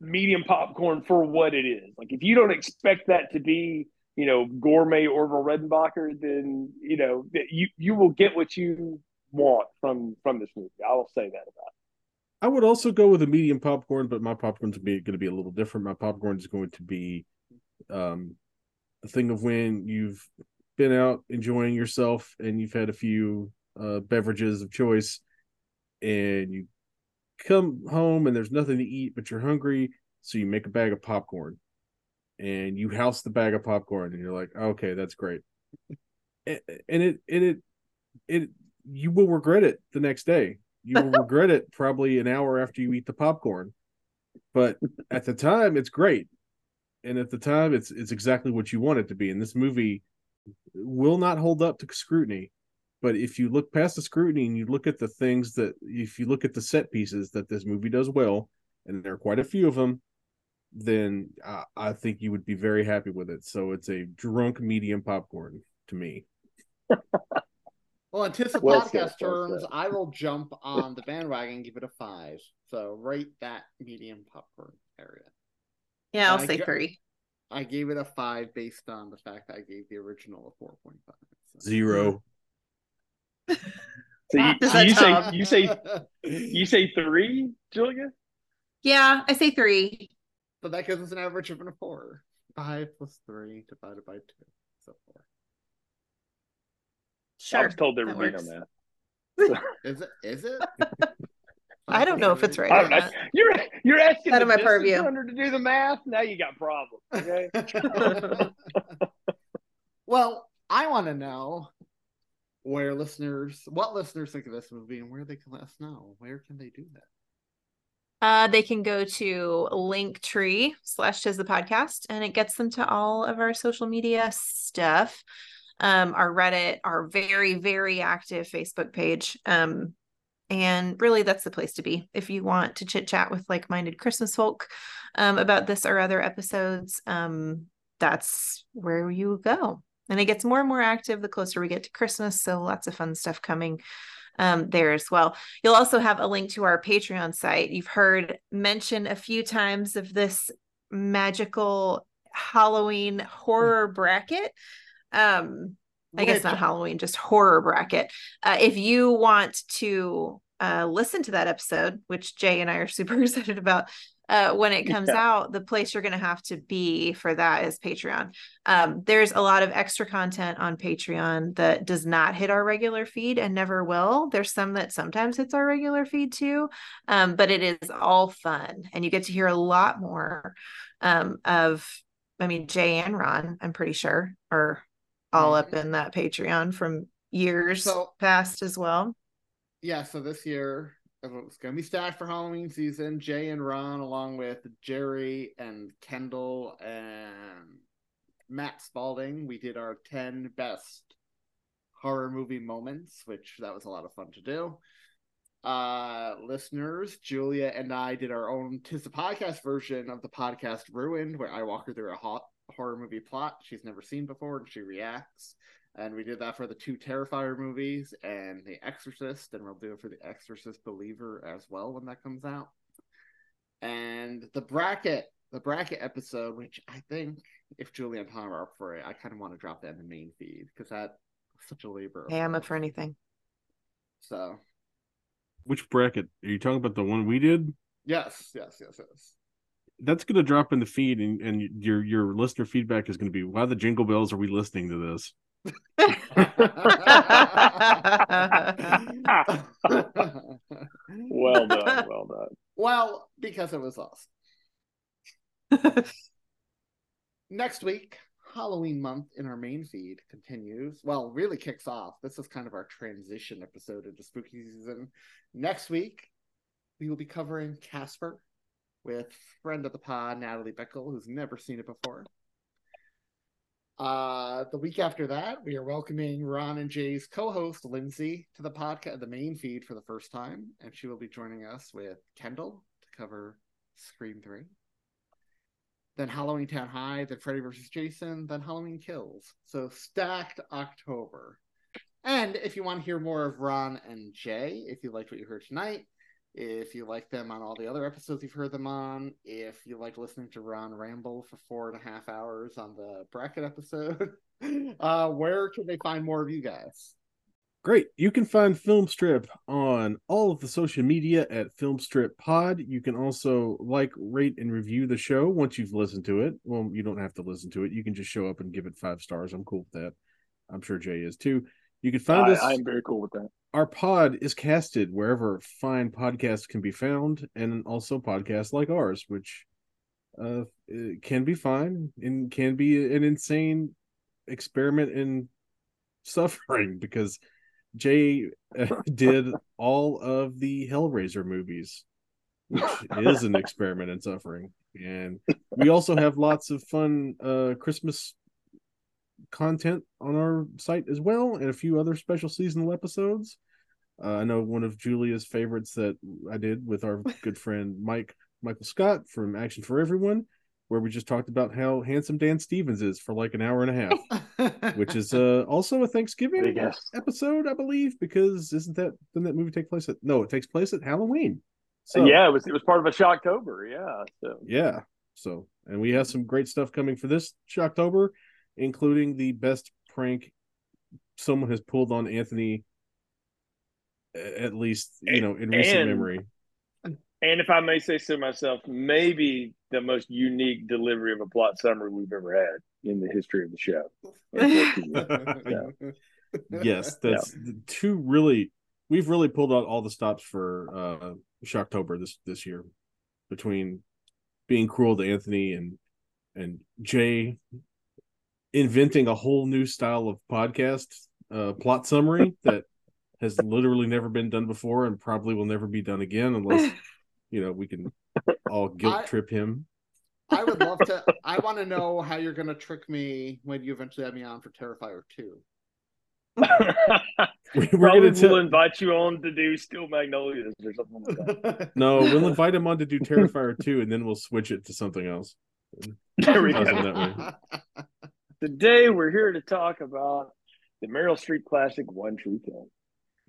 medium popcorn for what it is. Like if you don't expect that to be, you know, gourmet Orville Redenbacher, then you know you you will get what you want from from this movie. I will say that about. It. I would also go with a medium popcorn, but my popcorn's going to be a little different. My popcorn is going to be um, a thing of when you've been out enjoying yourself and you've had a few uh, beverages of choice, and you come home and there's nothing to eat, but you're hungry, so you make a bag of popcorn, and you house the bag of popcorn, and you're like, okay, that's great, and, and it and it it you will regret it the next day you will regret it probably an hour after you eat the popcorn. But at the time, it's great, and at the time, it's it's exactly what you want it to be. And this movie will not hold up to scrutiny. But if you look past the scrutiny and you look at the things that, if you look at the set pieces that this movie does well, and there are quite a few of them, then I, I think you would be very happy with it. So it's a drunk medium popcorn to me. Well, in TISA well podcast said, terms, well I will jump on the bandwagon give it a five. So rate that medium popcorn area. Yeah, I'll and say I, three. I gave it a five based on the fact that I gave the original a four point five. So. Zero. Hmm. so you, so you say you say you say three, Julia? Yeah, I say three. So that gives us an average of a four. Five plus three divided by two. So four. Sure. I was told they were being on that. is it? Is it? I don't know if it's right. I, I, you're you're asking out of my purview to do the math. Now you got problems. Okay. well, I want to know where listeners, what listeners think of this movie, and where they can let us know. Where can they do that? Uh, they can go to linktree slash tis the podcast and it gets them to all of our social media stuff um, our Reddit, our very, very active Facebook page. Um, and really, that's the place to be if you want to chit chat with like minded Christmas folk um, about this or other episodes. Um, that's where you go. and it gets more and more active the closer we get to Christmas. So lots of fun stuff coming um, there as well. You'll also have a link to our Patreon site. You've heard mention a few times of this magical Halloween horror bracket. Um, I guess not Halloween, just horror bracket. Uh, if you want to uh, listen to that episode, which Jay and I are super excited about, uh, when it comes yeah. out, the place you're going to have to be for that is Patreon. Um, there's a lot of extra content on Patreon that does not hit our regular feed and never will. There's some that sometimes hits our regular feed too, um, but it is all fun, and you get to hear a lot more um, of. I mean, Jay and Ron, I'm pretty sure, are all mm-hmm. up in that Patreon from years so, past as well. Yeah, so this year it's going to be stacked for Halloween season. Jay and Ron, along with Jerry and Kendall and Matt Spalding, we did our 10 best horror movie moments, which that was a lot of fun to do. Uh, listeners, Julia and I did our own Tis the Podcast version of the podcast Ruined, where I walk her through a hot horror movie plot she's never seen before and she reacts and we did that for the two Terrifier movies and The Exorcist, and we'll do it for The Exorcist Believer as well when that comes out. And the bracket, the bracket episode, which I think if Julie and Tom are up for it, I kind of want to drop that in the main feed because that's such a labor. Hey, I'm up for anything. So, which bracket are you talking about? The one we did? Yes, yes, yes, yes. That's going to drop in the feed, and, and your your listener feedback is going to be, "Why the jingle bells are we listening to this?" well done, well done. Well, because it was us. Next week, Halloween month in our main feed continues. Well, really kicks off. This is kind of our transition episode into spooky season. Next week, we will be covering Casper with friend of the pod, Natalie Beckel, who's never seen it before. Uh, the week after that, we are welcoming Ron and Jay's co-host Lindsay to the podcast, the main feed for the first time, and she will be joining us with Kendall to cover Scream Three. Then Halloween Town High, then Freddy vs. Jason, then Halloween Kills. So stacked October. And if you want to hear more of Ron and Jay, if you liked what you heard tonight, if you like them on all the other episodes you've heard them on, if you like listening to Ron ramble for four and a half hours on the bracket episode, uh, where can they find more of you guys? Great. You can find Filmstrip on all of the social media at Filmstrip Pod. You can also like, rate, and review the show once you've listened to it. Well, you don't have to listen to it. You can just show up and give it five stars. I'm cool with that. I'm sure Jay is too. You can find I, us. I'm very cool with that our pod is casted wherever fine podcasts can be found, and also podcasts like ours, which uh, can be fine and can be an insane experiment in suffering because Jay uh, did all of the Hellraiser movies, which is an experiment in suffering. And we also have lots of fun uh, Christmas content on our site as well, and a few other special seasonal episodes. Uh, I know one of Julia's favorites that I did with our good friend Mike Michael Scott from Action for Everyone, where we just talked about how handsome Dan Stevens is for like an hour and a half, which is uh, also a Thanksgiving episode, I believe, because isn't that didn't that movie take place at no, it takes place at Halloween. So yeah, it was it was part of a Shocktober, yeah. So yeah, so and we have some great stuff coming for this Shocktober, including the best prank someone has pulled on Anthony at least you know in recent and, memory. And if I may say so myself, maybe the most unique delivery of a plot summary we've ever had in the history of the show. yes, that's yeah. two really. We've really pulled out all the stops for uh Shocktober this this year, between being cruel to Anthony and and Jay inventing a whole new style of podcast uh plot summary that has literally never been done before and probably will never be done again unless you know we can all guilt trip him. I would love to. I want to know how you're going to trick me when you eventually have me on for Terrifier two. We're Probably gonna we'll invite you on to do Steel Magnolias or something like that. No, we'll invite him on to do Terrifier two, and then we'll switch it to something else. There we go. Today we're here to talk about the Meryl Streep classic One True Kill.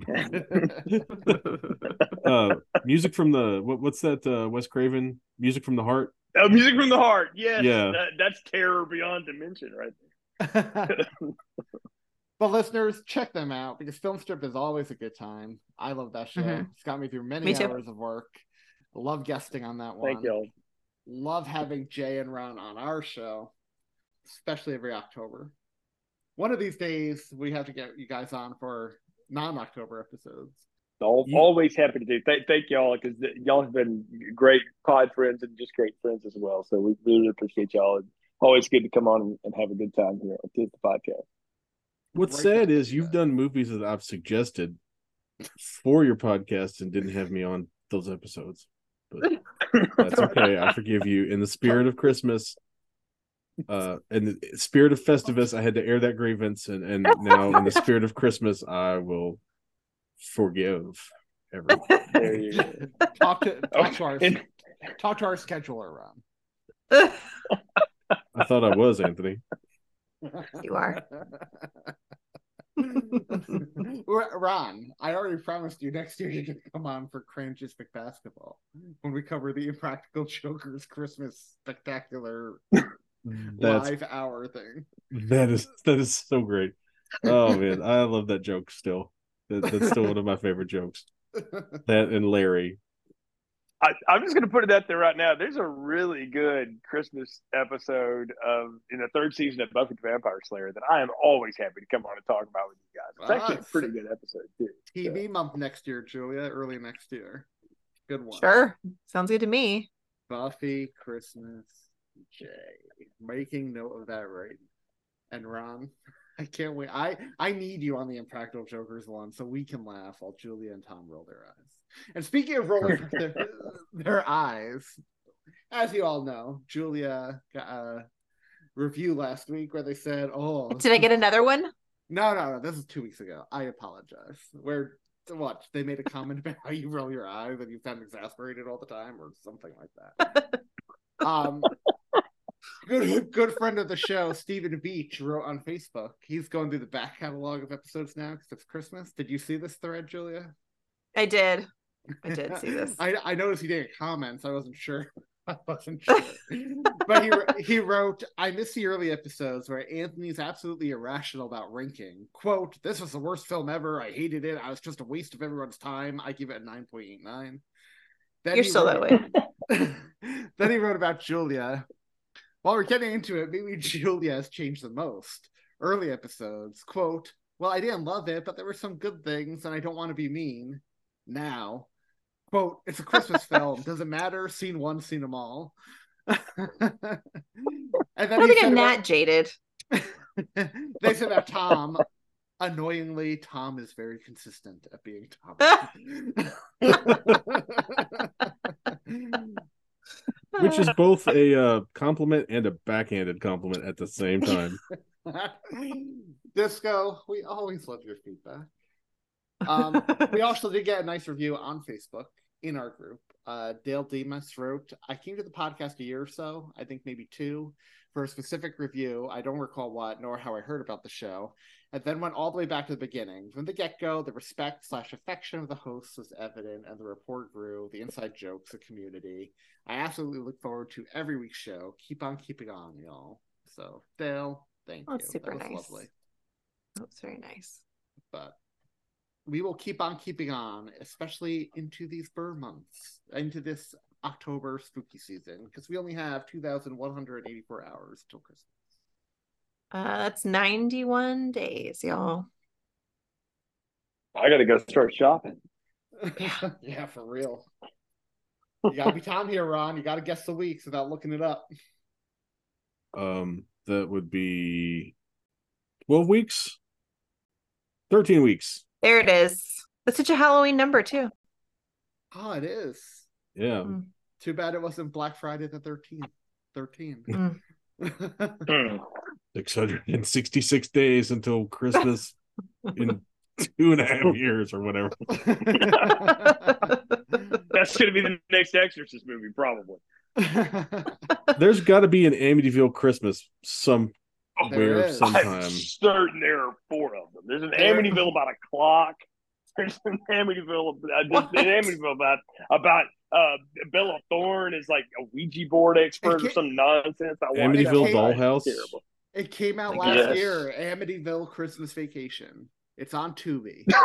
uh, music from the what, what's that? Uh, Wes Craven music from the heart. Oh, music from the heart. Yes, Yeah. that, that's terror beyond dimension, right there. But listeners, check them out because Film Strip is always a good time. I love that show. Mhm. It's got me through many Me hours of work. Love guesting on that one. Thank y'all. Love having Jay and Ron on our show, especially every October. One of these days, we have to get you guys on for non-October episodes. Al- You- Always happy to do. Th- thank y'all because y'all have been great pod friends and just great friends as well. So we really appreciate y'all. And always good to come on and, and have a good time here on the podcast. What's Right sad is you've that. done movies that I've suggested for your podcast and didn't have me on those episodes. But that's okay. I forgive you. In the spirit of Christmas, uh, in the spirit of Festivus, I had to air that grievance, and and now in the spirit of Christmas, I will forgive everyone. There you go. Talk to talk to our And- talk to our scheduler, Ron. I thought I was Anthony. You are. Ron, I already promised you next year you're going to come on for Crangistic Basketball when we cover the Impractical Jokers Christmas Spectacular Mm, that's live hour thing. that is that is so great. Oh man, I love that joke still. That, that's still one of my favorite jokes. That and Larry. I, I'm just going to put it out there right now. There's a really good Christmas episode of in the third season of Buffy the Vampire Slayer that I am always happy to come on and talk about with you guys. It's actually a pretty good episode too. TV month next year, Julia, early next year. Good one. Sure. Sounds good to me. Buffy Christmas J. Making note of that right. And Ron, I can't wait. I I need you on the Impractical Jokers one so we can laugh while Julia and Tom roll their eyes. And speaking of rolling their, their eyes, as you all know, Julia got a review last week where they said, "Oh, Did I get another one? no, no, no. This is two weeks ago. I apologize. Where what they made a comment about how you roll your eyes and you sound exasperated all the time, or something like that. um, good good friend of the show, Stephen Beach, wrote on Facebook. He's going through the back catalog of episodes now because it's Christmas. Did you see this thread, Julia? I did. I did see this. I I noticed he didn't comment, so I wasn't sure. I wasn't sure. but he he wrote, "I miss the early episodes where Anthony's absolutely irrational about ranking. Quote: This was the worst film ever. I hated it. I was just a waste of everyone's time. I give it a nine point eight nine. You're still that way. then he wrote about Julia. While we're getting into it, maybe Julia has changed the most. Early episodes, quote, Well, I didn't love it, but there were some good things, and I don't want to be mean. Now, quote, It's a Christmas film. Doesn't matter. Scene one, seen them all. and then I don't think I'm that jaded. they said about Tom. Annoyingly, Tom is very consistent at being Tom. Which is both a uh, compliment and a backhanded compliment at the same time. Disco, we always love your feedback. Um, we also did get a nice review on Facebook in our group. Uh, Dale Demas wrote, I came to the podcast a year or so, I think maybe two, for a specific review. I don't recall what nor how I heard about the show, and then went all the way back to the beginning. From the get go, the respect slash affection of the hosts was evident, and the rapport grew, the inside jokes, the community. I absolutely look forward to every week's show. Keep on keeping on, y'all. So, Dale, thank Oh, you. that's super that was nice. lovely. That's very nice. But we will keep on keeping on, especially into these burr months, into this October spooky season, because we only have 2,184 hours till Christmas. Uh, that's 91 days, y'all. I got to go start shopping. yeah, yeah, for real. You gotta be Tom here, Ron. You gotta guess the weeks without looking it up. Um, that would be twelve weeks, thirteen weeks. There it is. That's such a Halloween number, too. Oh, it is. Yeah, Mm. Too bad it wasn't Black Friday the 13th. 13. Mm. Hmm. six hundred and sixty-six days until Christmas in two and a half years or whatever. That's going to be the next Exorcist movie, probably. There's got to be an Amityville Christmas some where oh, sometime I'm certain there are four of them. There's an Amityville about a clock. There's an Amityville, uh, there's Amityville about about uh, Bella Thorne is like a Ouija board expert or some nonsense. I watched Amityville. Dollhouse. Terrible. It came out last guess. year. Amityville Christmas Vacation. It's on Tubi.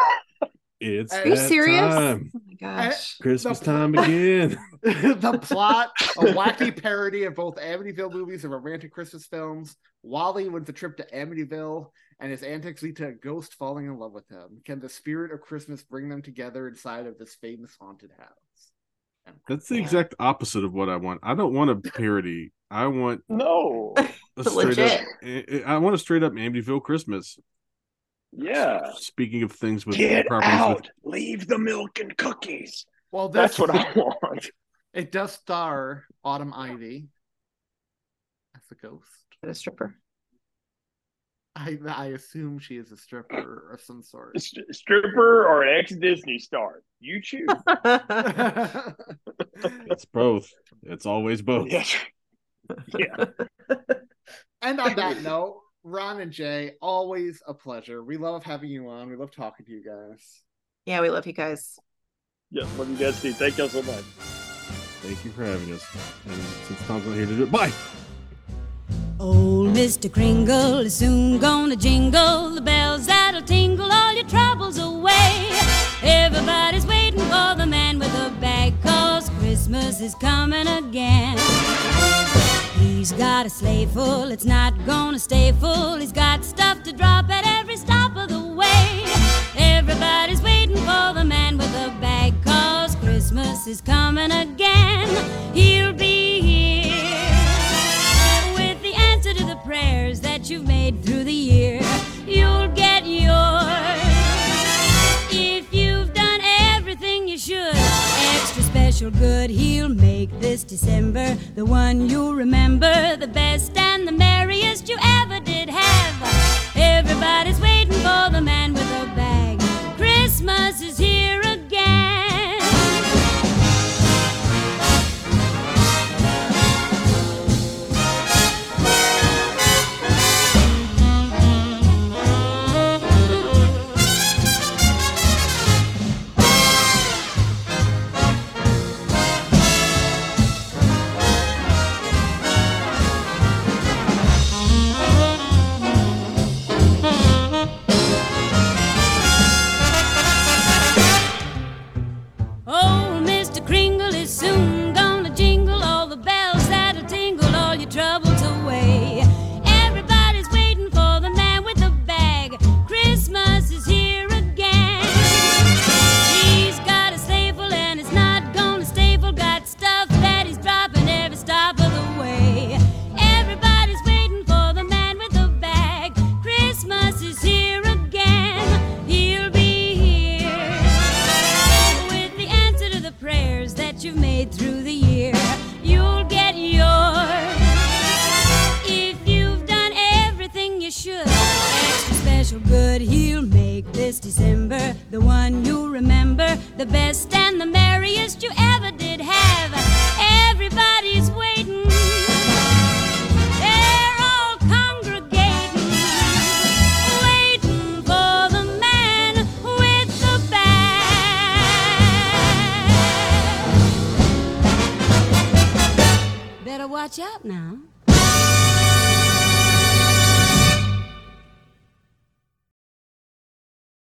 It's Are you serious? time. Oh my gosh. Christmas The- time again. the plot, a wacky parody of both Amityville movies and romantic Christmas films. Wally wins a trip to Amityville, and his antics lead to a ghost falling in love with him. Can the spirit of Christmas bring them together inside of this famous haunted house? That's the exact opposite of what I want. I don't want a parody. I want No. a straight up. I- I want a straight up Amityville Christmas. Yeah. Speaking of things with Get properties out. with Leave the milk and cookies. Well, That's what I want. It does star Autumn Ivy as the ghost. A stripper. I I assume she is a stripper of some sort. St- stripper or ex Disney star? You choose. it's both. It's always both. Yes. Yeah. And on that note, Ron and Jay, always a pleasure. We love having you on. We love talking to you guys. Yeah, we love you guys. Yes, love you guys too. Thank y'all so much. Thank you for having us. And since Tom's not here to do it, bye. Old Mr. Kringle is soon gonna jingle the bells that'll tingle all your troubles away. Everybody's waiting for the man with the bag, cause Christmas is coming again. He's got a sleigh full, it's not gonna stay full. He's got stuff to drop at every stop of the way. Everybody's waiting for the man with the bag, cause Christmas is coming again. He'll be prayers that you've made through the year. You'll get yours if you've done everything you should. Extra special good, he'll make this December the one you'll remember, the best and the merriest you ever did have. Everybody's waiting for the man with the bag. Christmas is here the best and the merriest you ever did have. Everybody's waiting. They're all congregating, waiting for the man with the bag. Better watch out now.